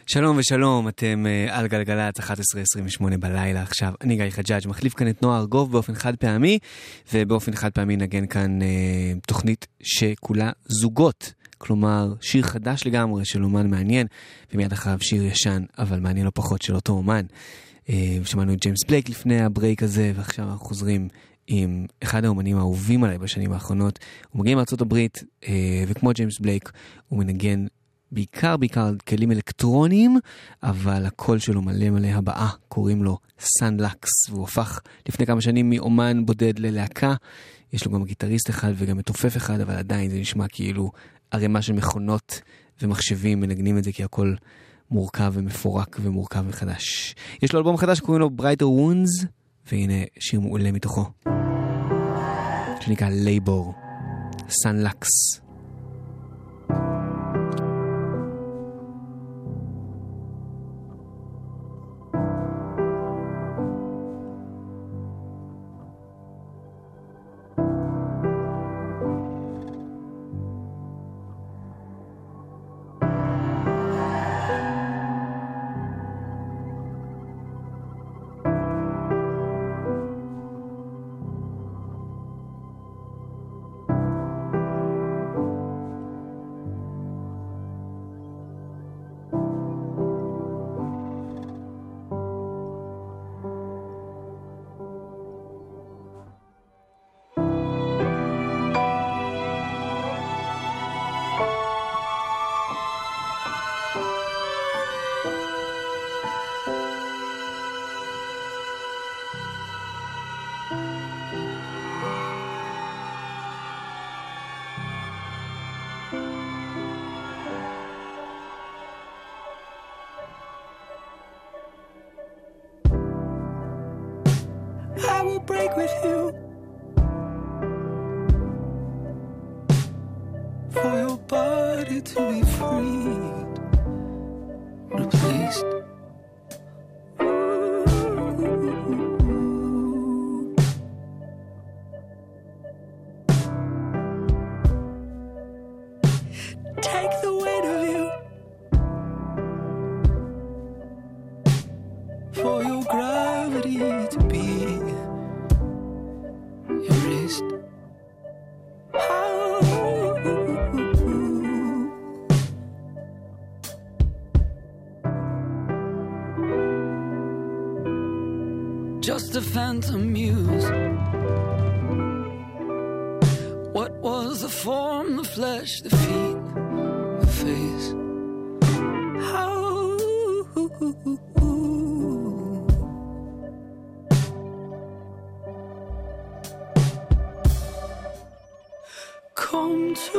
שלום ושלום, אתם uh, על גלגלצ 11:28 בלילה עכשיו. אני גיא חג'אג', מחליף כאן את נועה ארגוב באופן חד פעמי, ובאופן חד פעמי נגן כאן uh, תוכנית שכולה זוגות. כלומר, שיר חדש לגמרי של אומן מעניין, ומיד אחריו שיר ישן, אבל מעניין לא פחות של אותו אומן. Uh, שמענו את ג'יימס בלייק לפני ה break הזה, ועכשיו אנחנו חוזרים עם אחד האומנים האהובים עליי בשנים האחרונות. הוא מגיע מארצות הברית, וכמו ג'יימס בלייק, הוא מנגן בעיקר בעיקר על כלים אלקטרוניים, אבל הקול שלו מלא מלא הבעה, קוראים לו Son Lux, והוא הפך לפני כמה שנים מאומן בודד ללהקה. יש לו גם גיטריסט אחד וגם מתופף אחד, אבל עדיין זה נשמע כאילו ערימה של מכונות ומחשבים מנגנים את זה, כי הכל מורכב ומפורק ומורכב מחדש. יש לו אלבום חדש שקוראים לו Brighter Wounds, והנה שיר מעולה מתוכו, שנקרא לייבור, סאנלקס. 空气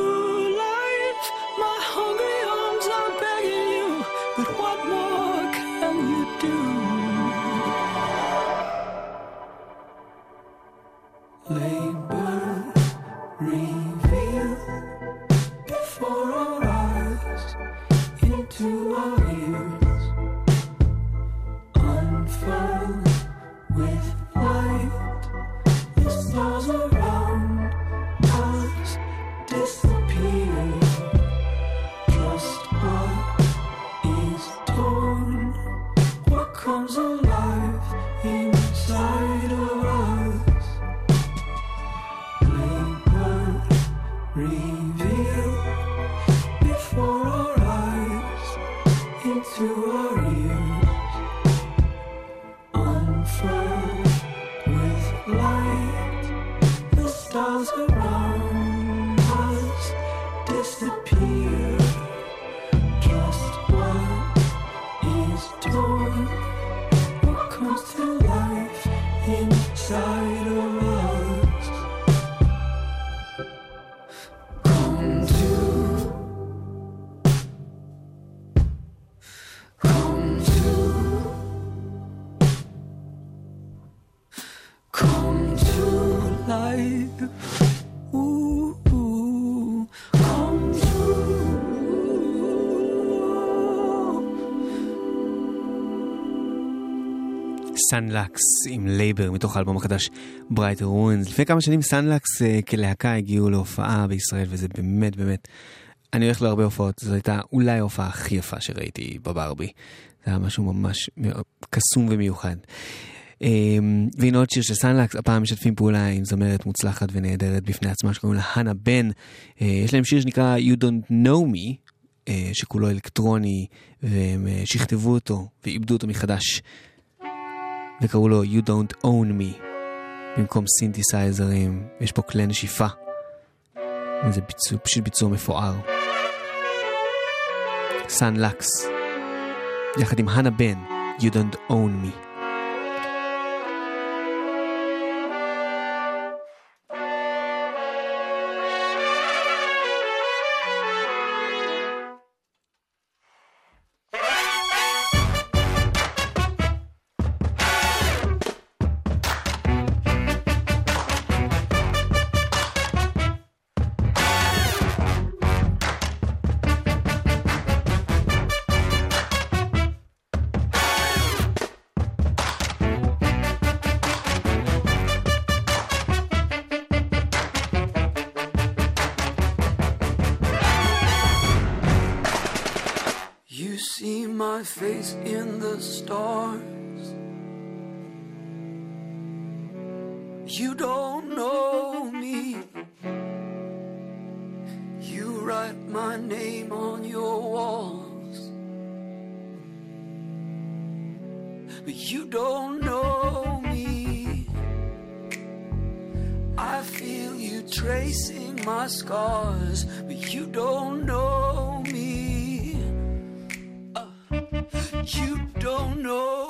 Son Lux עם Labor מתוך האלבום החדש Brighter Wounds. לפני כמה שנים Son Lux אה, כלהקה הגיעו להופעה בישראל וזה באמת באמת, אני הולך להרבה הופעות, זו הייתה אולי ההופעה הכי יפה שראיתי בברבי. זה היה משהו ממש קסום ומיוחד. אה, והנה עוד שיר של Son Lux, הפעם משתפים פעולה עם זמרת מוצלחת ונהדרת בפני עצמה שקוראים לה Hanna Benn. אה, יש להם שיר שנקרא You Don't Know Me, אה, שכולו אלקטרוני, והם אה, שכתבו אותו ועיבדו אותו מחדש. וקראו לו You Don't Own Me, במקום סינתסייזרים, יש פה כלי נשיפה. זה ביצוע, פשוט ביצוע מפואר. סאן לקס, יחד עם הנה בן, You Don't Own Me. Tracing my scars, but you don't know me. Uh, you don't know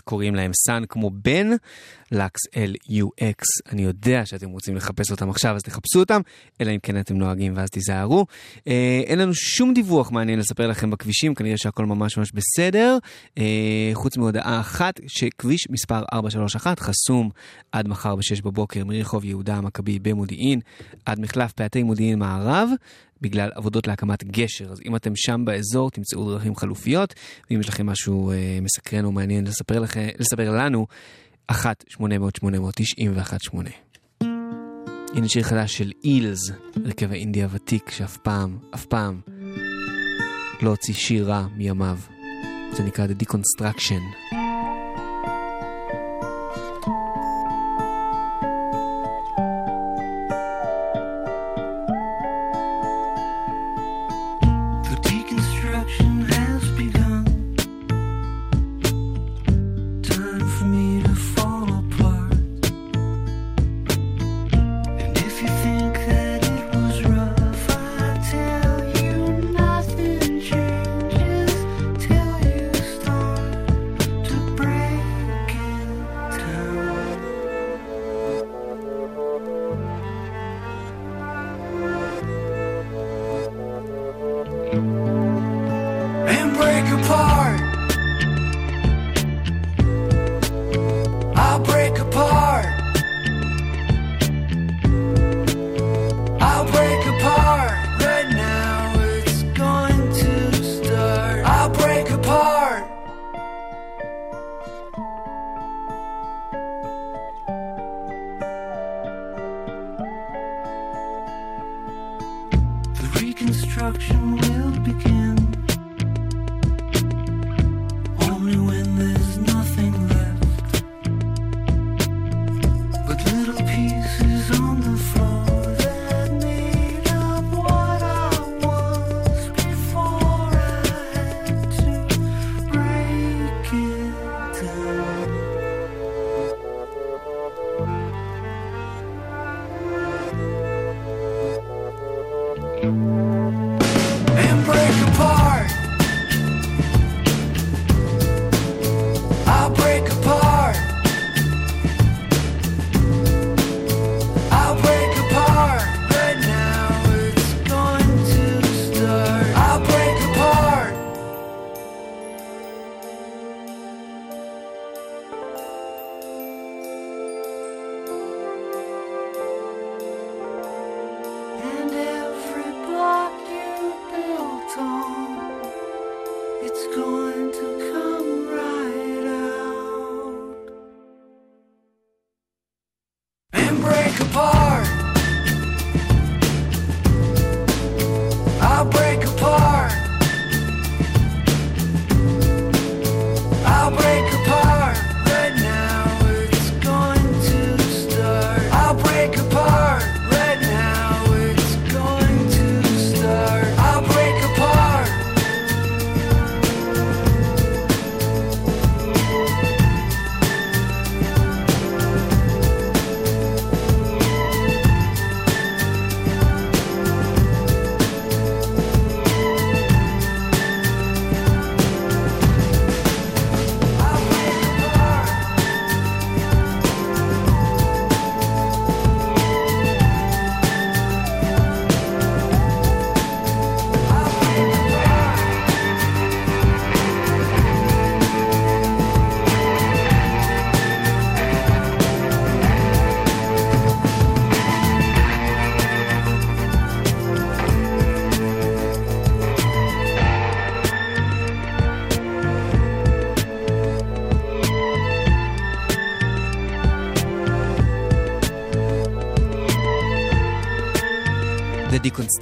קוראים להם סאן כמו בן, לקס L-U-X. אני יודע שאתם רוצים לחפש אותם עכשיו, אז תחפשו אותם, אלא אם כן אתם נוהגים ואז תיזהרו. אה, אין לנו שום דיווח מעניין לספר לכם בכבישים, כנראה שהכל ממש ממש בסדר, אה, חוץ מהודעה אחת, שכביש מספר 431 חסום עד מחר ב-6 בבוקר מרחוב יהודה המכבי במודיעין, עד מחלף פאתי מודיעין מערב. בגלל עבודות להקמת גשר. אז אם אתם שם באזור, תמצאו דרכים חלופיות, ואם יש לכם משהו אה, מסקרן או מעניין לספר, לכם, לספר לנו, 1-800-890-118. הנה שיר חדש של אילס, הרכב האינדי הוותיק, שאף פעם, אף פעם, לא הוציא שיר רע מימיו. זה נקרא The Deconstruction.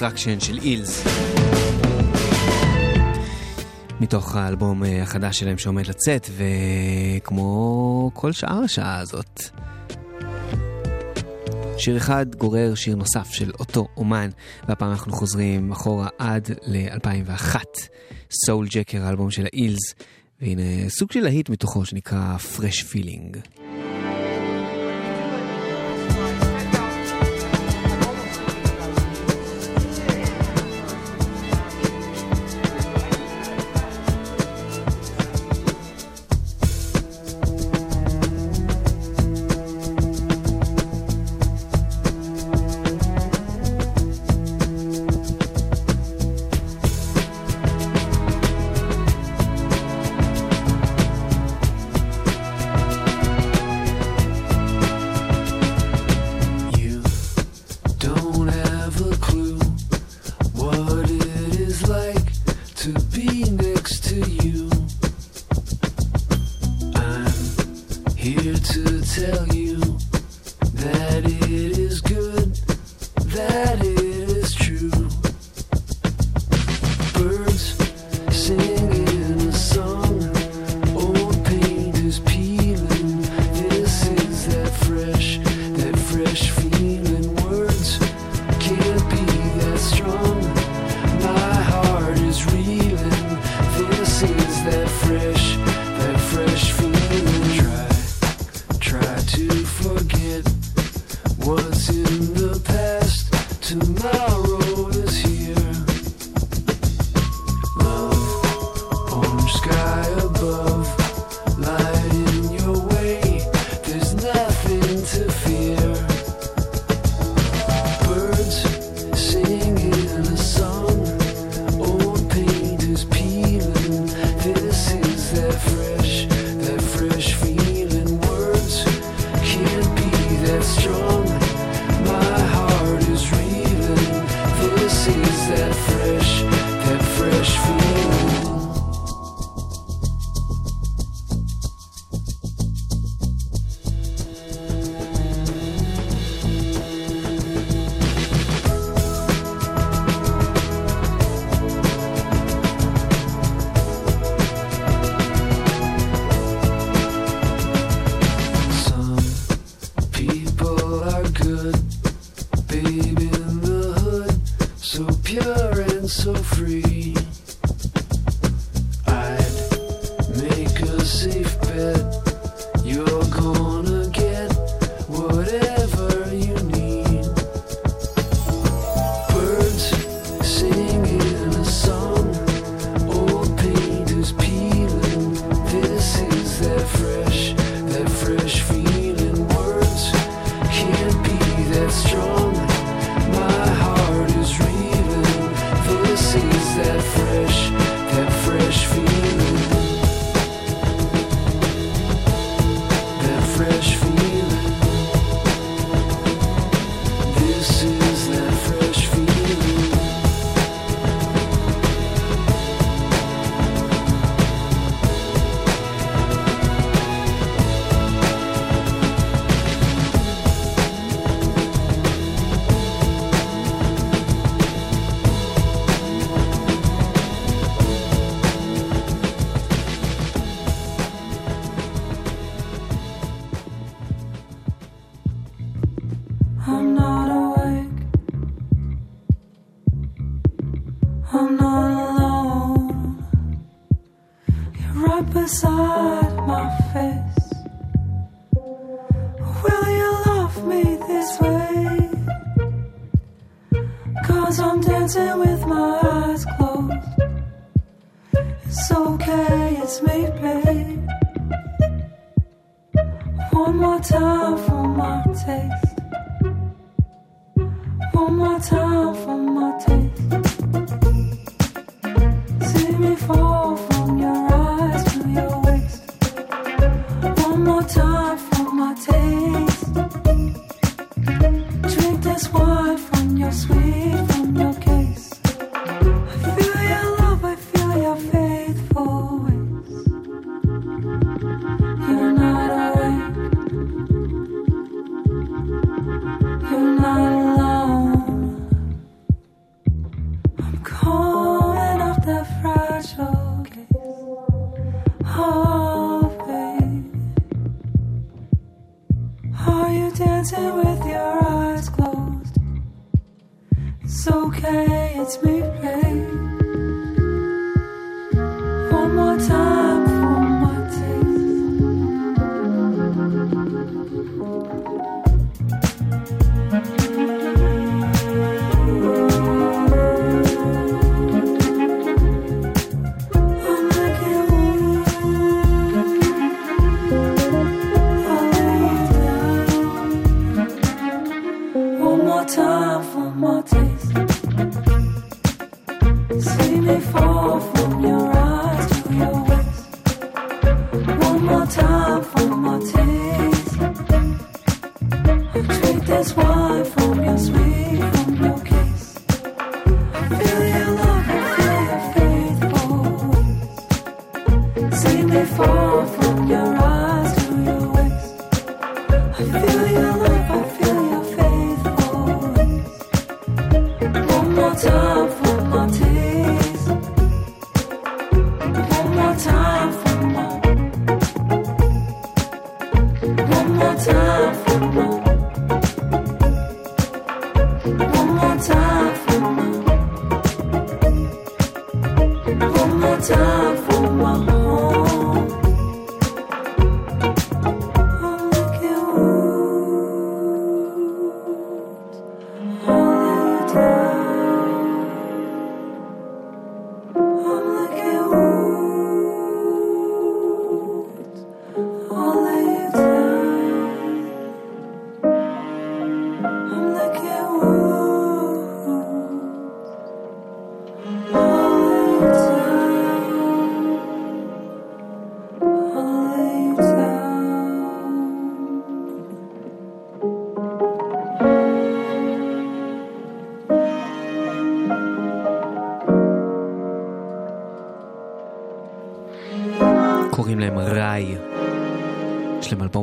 Destruction של אילס. מתוך האלבום אה, החדש שלהם שעומד לצאת, וכמו כל שאר השעה הזאת. שיר אחד גורר שיר נוסף של אותו אומן, והפעם אנחנו חוזרים אחורה עד ל-2001. סול ג'קר, האלבום של האילס, והנה סוג של להיט מתוכו שנקרא Fresh Feeling.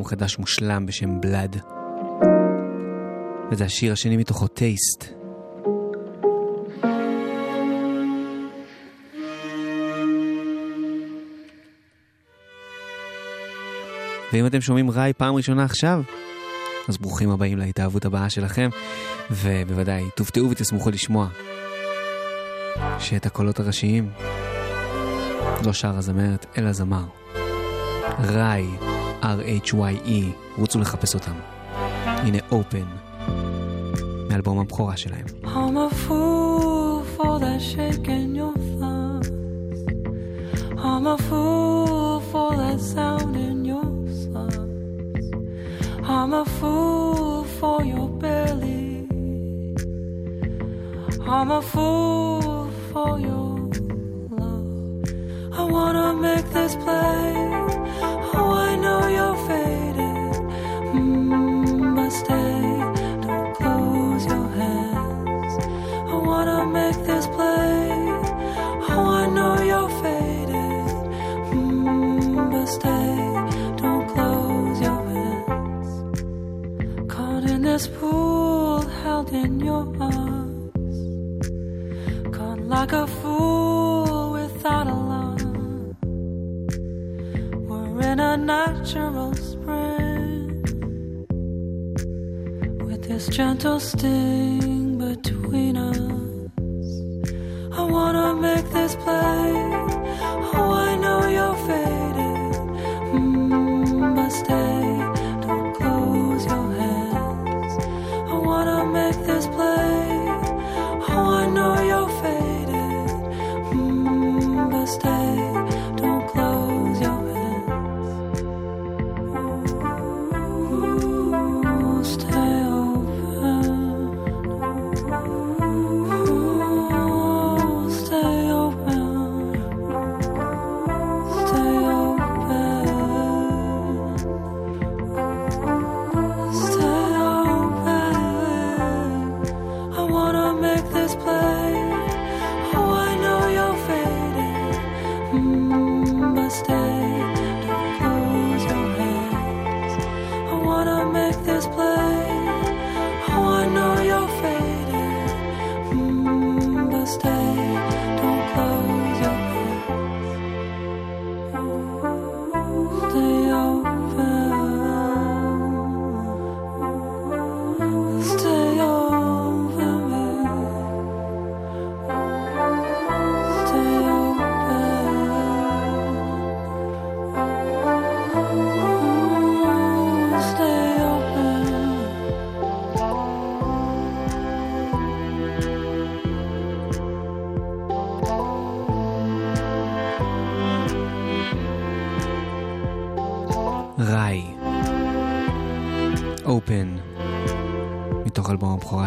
חדש מושלם בשם בלאד. וזה השיר השני מתוכו, טייסט. ואם אתם שומעים ראי פעם ראשונה עכשיו, אז ברוכים הבאים להתאהבות הבאה שלכם, ובוודאי, תופתעו ותשמחו לשמוע שאת הקולות הראשיים לא שר הזמרת, אלא זמר. ראי. R-H-Y-E, רוצו לחפש אותם. הנה Open, מאלבום הבכורה שלהם. I'm a fool for that shake in your thumbs. I'm a fool for that sound in your slums. I'm a fool for your belly. I'm a fool for your love. I wanna make this place. toasted.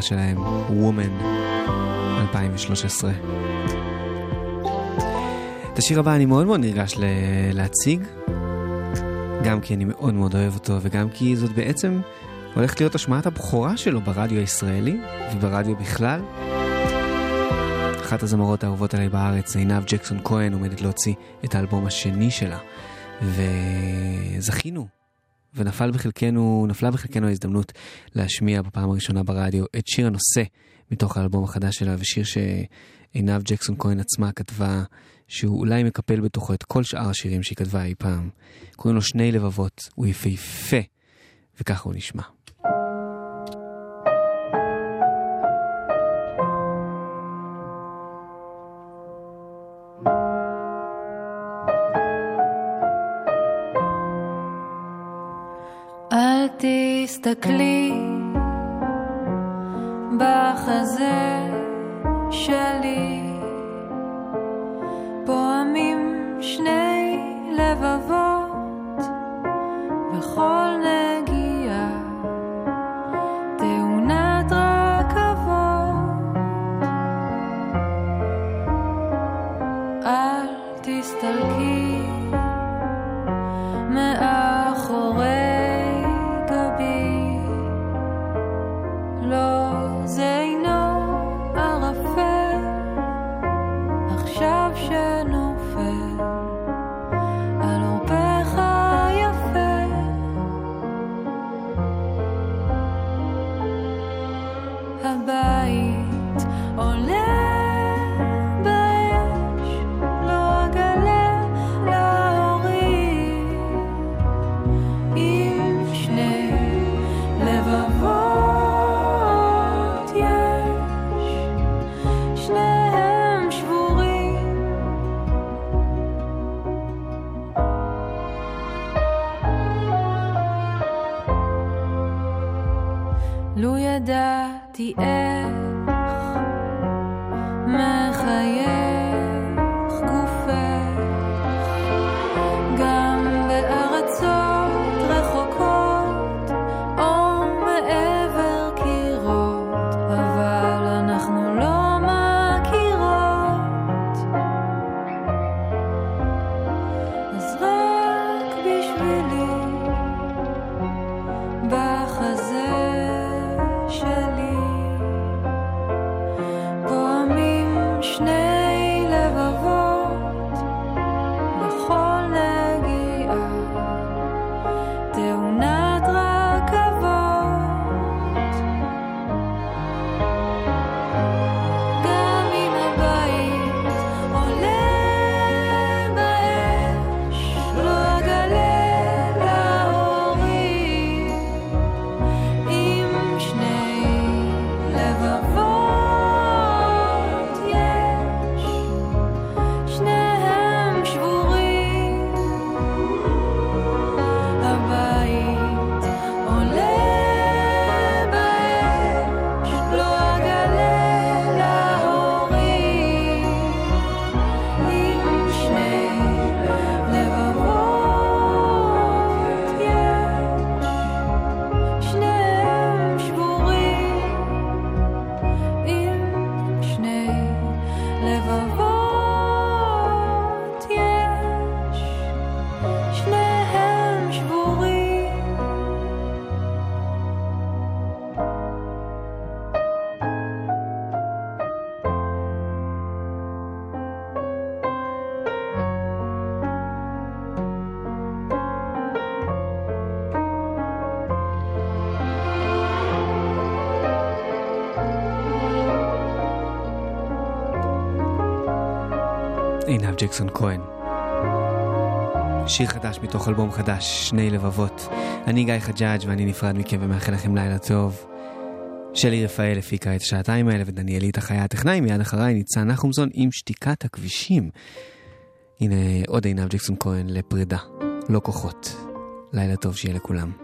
שלהם, Woman, 2013. את השיר הבא אני מאוד מאוד נרגש להציג, גם כי אני מאוד מאוד אוהב אותו, וגם כי זאת בעצם הולכת להיות השמעת הבכורה שלו ברדיו הישראלי וברדיו בכלל. אחת הזמרות האהובות עליי בארץ, עינב ג'קסון כהן, עומדת להוציא את האלבום השני שלה. וזכינו, ונפל בחלקנו, נפלה בחלקנו ההזדמנות להשמיע בפעם הראשונה ברדיו את שיר הנושא מתוך האלבום החדש שלה, ושיר שעינב ג'קסון כהן עצמה כתבה, שהוא אולי מקפל בתוכו את כל שאר השירים שהיא כתבה אי פעם. קוראים לו שני לבבות, הוא יפהפה, וככה הוא נשמע. תסתכלי כהן. שיר חדש מתוך אלבום חדש, שני לבבות. אני גיא חג'אג' ואני נפרד מכם ומאחל לכם לילה טוב. שלי רפאל הפיקה את השעתיים האלה ודניאלית החיה הטכנאי, מיד אחריי ניצן נחומזון עם שתיקת הכבישים. הנה עוד עינב ג'קסון כהן לפרידה, לא כוחות. לילה טוב שיהיה לכולם.